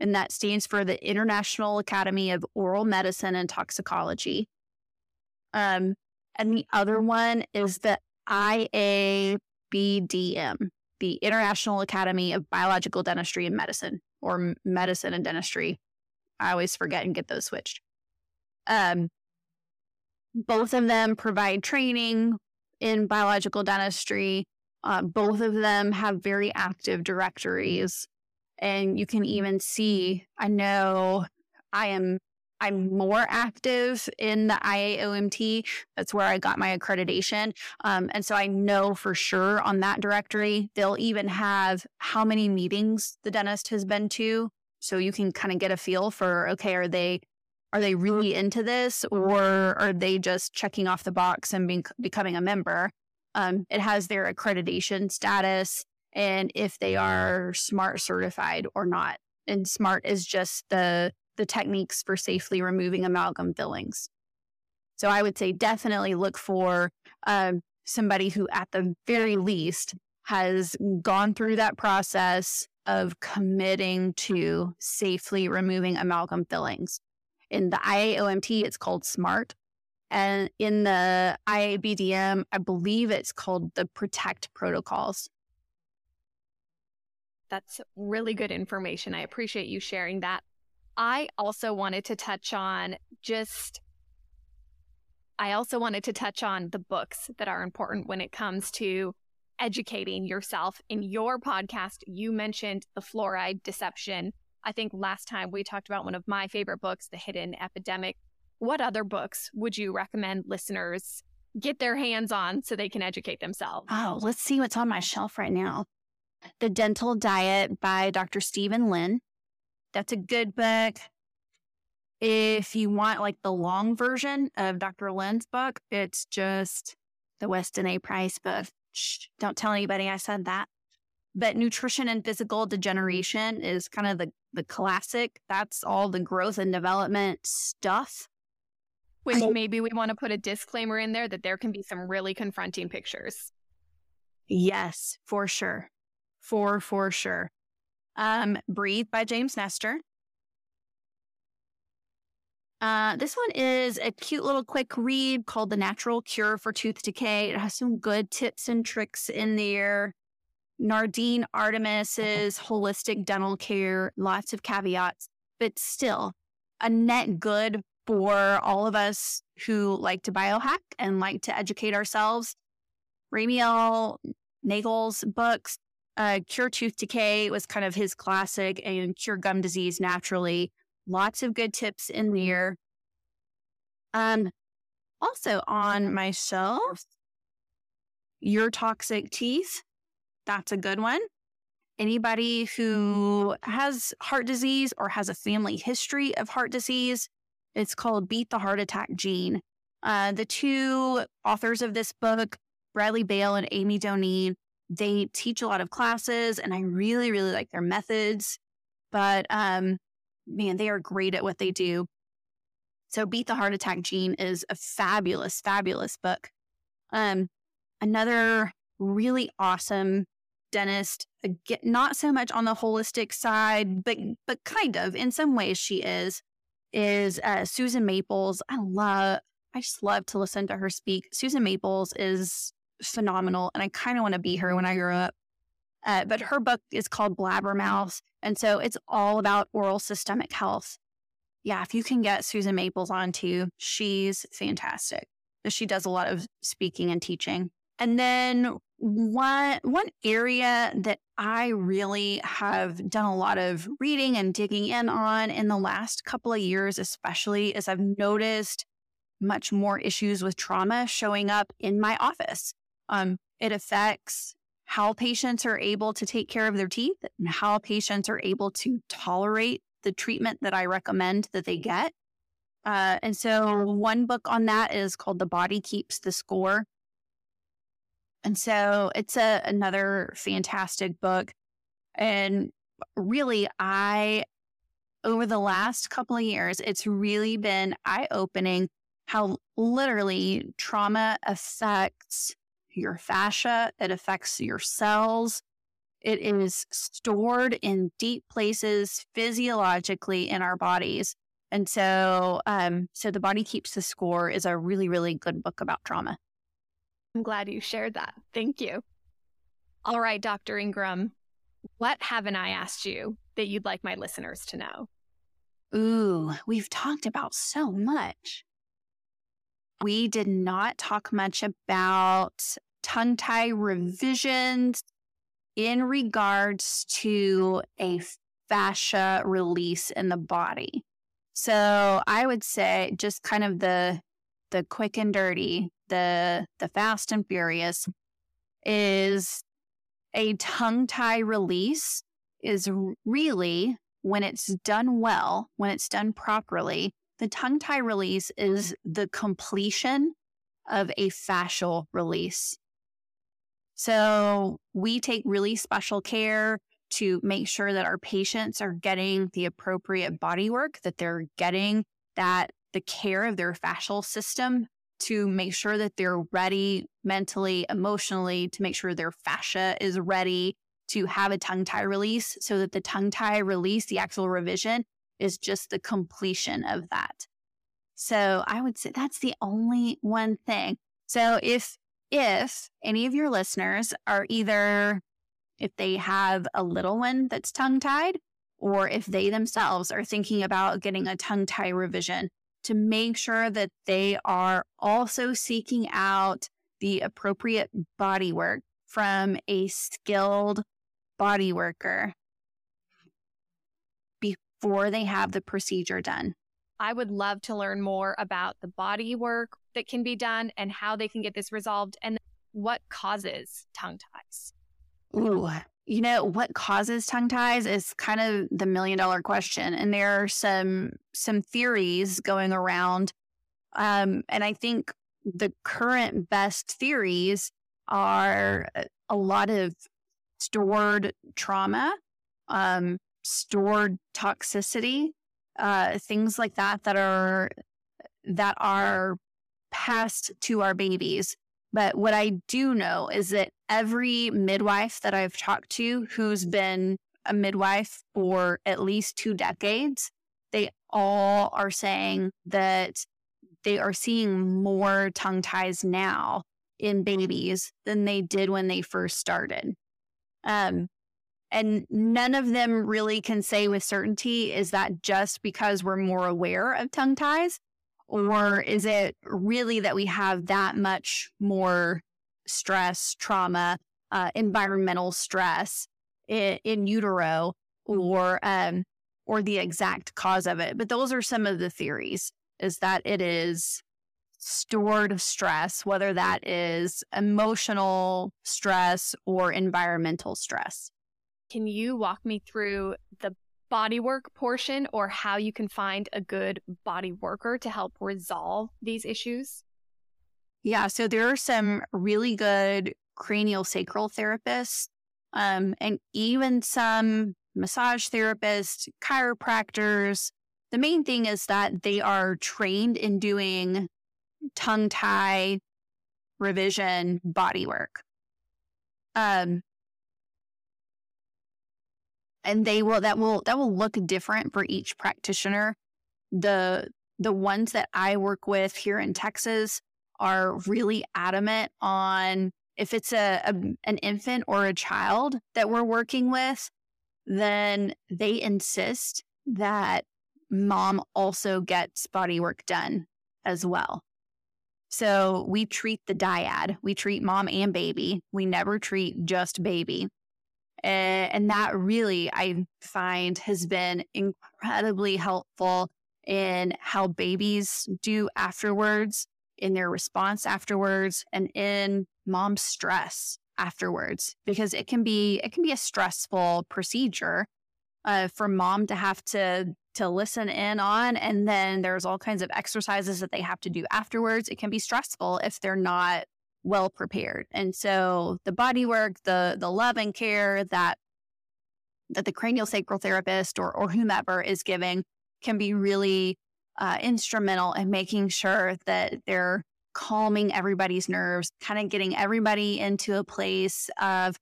and that stands for the International Academy of Oral Medicine and Toxicology. Um, and the other one is the IABDM, the International Academy of Biological Dentistry and Medicine, or Medicine and Dentistry. I always forget and get those switched. Um, both of them provide training in biological dentistry. Uh, both of them have very active directories. And you can even see, I know I am I'm more active in the IAOMT. That's where I got my accreditation. Um, and so I know for sure on that directory, they'll even have how many meetings the dentist has been to. So you can kind of get a feel for, okay, are they are they really into this or are they just checking off the box and being, becoming a member? Um, it has their accreditation status and if they are SMART certified or not. And SMART is just the the techniques for safely removing amalgam fillings. So I would say definitely look for um, somebody who, at the very least, has gone through that process of committing to safely removing amalgam fillings. In the IAOMT, it's called SMART. And in the IABDM, I believe it's called the PROTECT protocols. That's really good information. I appreciate you sharing that. I also wanted to touch on just I also wanted to touch on the books that are important when it comes to educating yourself. In your podcast, you mentioned the fluoride deception. I think last time we talked about one of my favorite books, The Hidden Epidemic. What other books would you recommend listeners get their hands on so they can educate themselves? Oh, let's see what's on my shelf right now. The Dental Diet by Dr. Steven Lin. That's a good book. If you want like the long version of Dr. Lin's book, it's just the Weston A. Price book. Shh, don't tell anybody I said that. But nutrition and physical degeneration is kind of the, the classic. That's all the growth and development stuff. Which maybe we want to put a disclaimer in there that there can be some really confronting pictures. Yes, for sure. For, for sure. Um, Breathe by James Nestor. Uh, this one is a cute little quick read called The Natural Cure for Tooth Decay. It has some good tips and tricks in there. Nadine Artemis's holistic dental care, lots of caveats, but still a net good for all of us who like to biohack and like to educate ourselves. Ramiel Nagel's books, uh, Cure Tooth Decay was kind of his classic, and Cure Gum Disease Naturally. Lots of good tips in there. Um, also on my shelf, Your Toxic Teeth. That's a good one. Anybody who has heart disease or has a family history of heart disease, it's called Beat the Heart Attack Gene. Uh, the two authors of this book, Bradley Bale and Amy Doneen, they teach a lot of classes and I really, really like their methods. But um, man, they are great at what they do. So Beat the Heart Attack Gene is a fabulous, fabulous book. Um, another really awesome dentist, not so much on the holistic side, but but kind of in some ways she is, is uh, Susan Maples. I love, I just love to listen to her speak. Susan Maples is phenomenal. And I kind of want to be her when I grow up. Uh, but her book is called Blabbermouth. And so it's all about oral systemic health. Yeah, if you can get Susan Maples on too, she's fantastic. She does a lot of speaking and teaching. And then one one area that I really have done a lot of reading and digging in on in the last couple of years, especially, is I've noticed much more issues with trauma showing up in my office. Um, it affects how patients are able to take care of their teeth and how patients are able to tolerate the treatment that I recommend that they get. Uh, and so, one book on that is called The Body Keeps the Score. And so, it's a, another fantastic book. And really, I, over the last couple of years, it's really been eye opening how literally trauma affects your fascia, it affects your cells. It is stored in deep places physiologically in our bodies. And so, um, so the body keeps the score is a really, really good book about trauma. I'm glad you shared that. Thank you. All right, Dr. Engram, what haven't I asked you that you'd like my listeners to know? Ooh, we've talked about so much we did not talk much about tongue tie revisions in regards to a fascia release in the body. So I would say just kind of the the quick and dirty, the the fast and furious is a tongue tie release is really when it's done well, when it's done properly, the tongue tie release is the completion of a fascial release. So we take really special care to make sure that our patients are getting the appropriate body work, that they're getting that the care of their fascial system to make sure that they're ready mentally, emotionally, to make sure their fascia is ready to have a tongue tie release so that the tongue tie release, the actual revision, is just the completion of that. So I would say that's the only one thing. So if if any of your listeners are either if they have a little one that's tongue tied or if they themselves are thinking about getting a tongue tie revision to make sure that they are also seeking out the appropriate body work from a skilled body worker before they have the procedure done. I would love to learn more about the body work that can be done and how they can get this resolved and what causes tongue ties. Ooh, you know what causes tongue ties is kind of the million dollar question and there are some some theories going around um, and i think the current best theories are a lot of stored trauma um, stored toxicity uh, things like that that are that are passed to our babies. But what I do know is that every midwife that I've talked to who's been a midwife for at least two decades, they all are saying that they are seeing more tongue ties now in babies than they did when they first started. Um, and none of them really can say with certainty is that just because we're more aware of tongue ties or is it really that we have that much more stress, trauma, uh, environmental stress in, in utero, or um, or the exact cause of it? But those are some of the theories. Is that it is stored stress, whether that is emotional stress or environmental stress. Can you walk me through the bodywork portion or how you can find a good body worker to help resolve these issues? Yeah, so there are some really good cranial sacral therapists um, and even some massage therapists, chiropractors. The main thing is that they are trained in doing tongue tie revision body work. Um, and they will that will that will look different for each practitioner the the ones that i work with here in texas are really adamant on if it's a, a an infant or a child that we're working with then they insist that mom also gets body work done as well. So we treat the dyad. We treat mom and baby. We never treat just baby. And that really, I find, has been incredibly helpful in how babies do afterwards, in their response afterwards, and in mom's stress afterwards, because it can be it can be a stressful procedure uh, for mom to have to to listen in on, and then there's all kinds of exercises that they have to do afterwards. It can be stressful if they're not well prepared. And so the body work, the the love and care that that the cranial sacral therapist or or whomever is giving can be really uh, instrumental in making sure that they're calming everybody's nerves, kind of getting everybody into a place of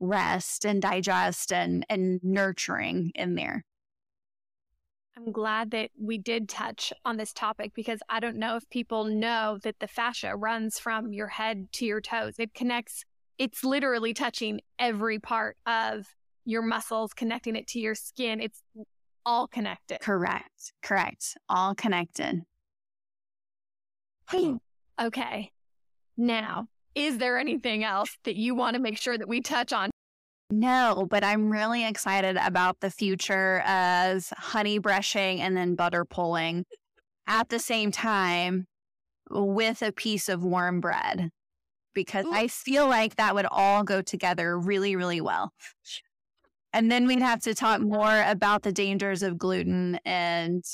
rest and digest and and nurturing in there. I'm glad that we did touch on this topic because I don't know if people know that the fascia runs from your head to your toes. It connects, it's literally touching every part of your muscles, connecting it to your skin. It's all connected. Correct. Correct. All connected. okay. Now, is there anything else that you want to make sure that we touch on No, but I'm really excited about the future as honey brushing and then butter pulling at the same time with a piece of warm bread because Ooh. I feel like that would all go together really, really well. And then we'd have to talk more about the dangers of gluten and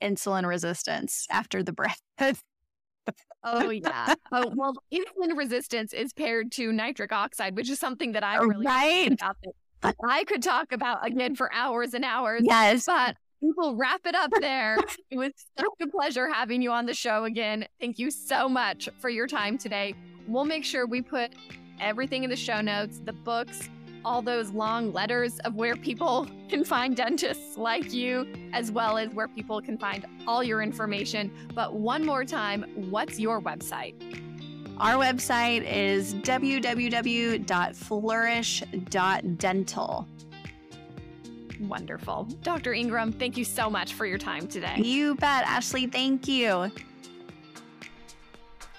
insulin resistance after the breath. oh yeah. Oh well, insulin resistance is paired to nitric oxide, which is something that I really right. about. That I could talk about again for hours and hours. Yes, but we'll wrap it up there. it was such a pleasure having you on the show again. Thank you so much for your time today. We'll make sure we put everything in the show notes, the books, all those long letters of where people can find dentists like you, as well as where people can find all your information. But one more time, what's your website? Our website is www.flourish.dental. Wonderful. Dr. Engram, thank you so much for your time today. You bet, Ashley. Thank you.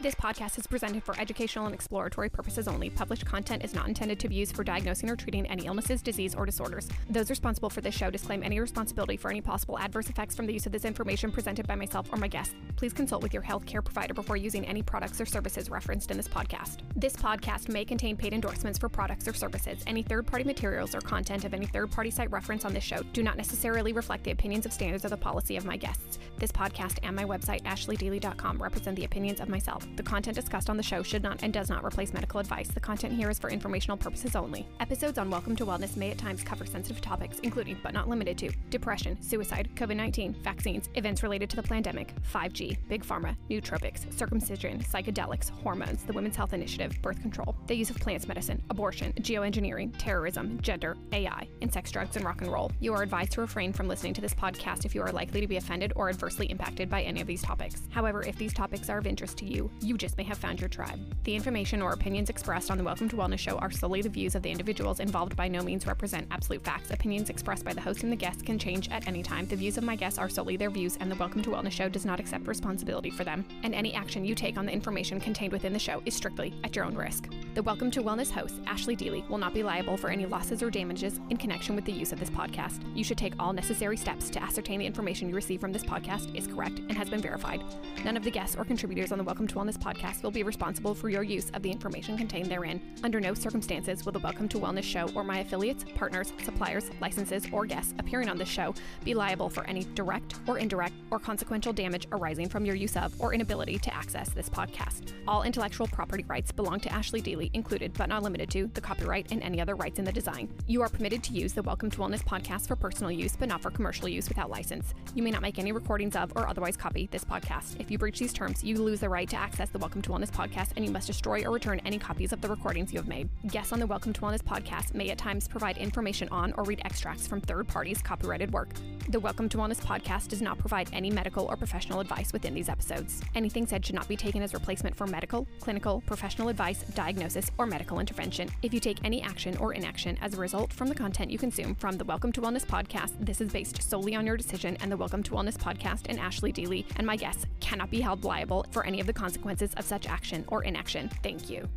This podcast is presented for educational and exploratory purposes only. Published content is not intended to be used for diagnosing or treating any illnesses, disease, or disorders. Those responsible for this show disclaim any responsibility for any possible adverse effects from the use of this information presented by myself or my guests. Please consult with your healthcare provider before using any products or services referenced in this podcast. This podcast may contain paid endorsements for products or services. Any third party materials or content of any third party site reference on this show do not necessarily reflect the opinions of standards or the policy of my guests. This podcast and my website, ashleydaily.com, represent the opinions of myself. The content discussed on the show should not and does not replace medical advice. The content here is for informational purposes only. Episodes on Welcome to Wellness may at times cover sensitive topics, including, but not limited to, depression, suicide, COVID 19, vaccines, events related to the pandemic, 5G, big pharma, nootropics, circumcision, psychedelics, hormones, the Women's Health Initiative, birth control, the use of plants medicine, abortion, geoengineering, terrorism, gender, AI, and sex, drugs, and rock and roll. You are advised to refrain from listening to this podcast if you are likely to be offended or adversely impacted by any of these topics. However, if these topics are of interest to you, you just may have found your tribe. The information or opinions expressed on the Welcome to Wellness show are solely the views of the individuals involved by no means represent absolute facts. Opinions expressed by the host and the guests can change at any time. The views of my guests are solely their views, and the Welcome to Wellness show does not accept responsibility for them. And any action you take on the information contained within the show is strictly at your own risk. The Welcome to Wellness host, Ashley Deely, will not be liable for any losses or damages in connection with the use of this podcast. You should take all necessary steps to ascertain the information you receive from this podcast is correct and has been verified. None of the guests or contributors on the Welcome to Wellness podcast will be responsible for your use of the information contained therein. Under no circumstances will the Welcome to Wellness show or my affiliates, partners, suppliers, licenses, or guests appearing on this show be liable for any direct or indirect or consequential damage arising from your use of or inability to access this podcast. All intellectual property rights belong to Ashley Deely, included but not limited to the copyright and any other rights in the design. You are permitted to use the Welcome to Wellness podcast for personal use, but not for commercial use without license. You may not make any recordings of or otherwise copy this podcast. If you breach these terms, you lose the right to access the Welcome to Wellness podcast and you must destroy or return any copies of the recordings you have made. Guests on the Welcome to Wellness podcast may at times provide information on or read extracts from third parties' copyrighted work. The Welcome to Wellness podcast does not provide any medical or professional advice within these episodes. Anything said should not be taken as replacement for medical, clinical, professional advice, diagnosis, or medical intervention. If you take any action or inaction as a result from the content you consume from the Welcome to Wellness podcast, this is based solely on your decision, and the Welcome to Wellness podcast and Ashley Deely and my guests cannot be held liable for any of the consequences of such action or inaction. Thank you.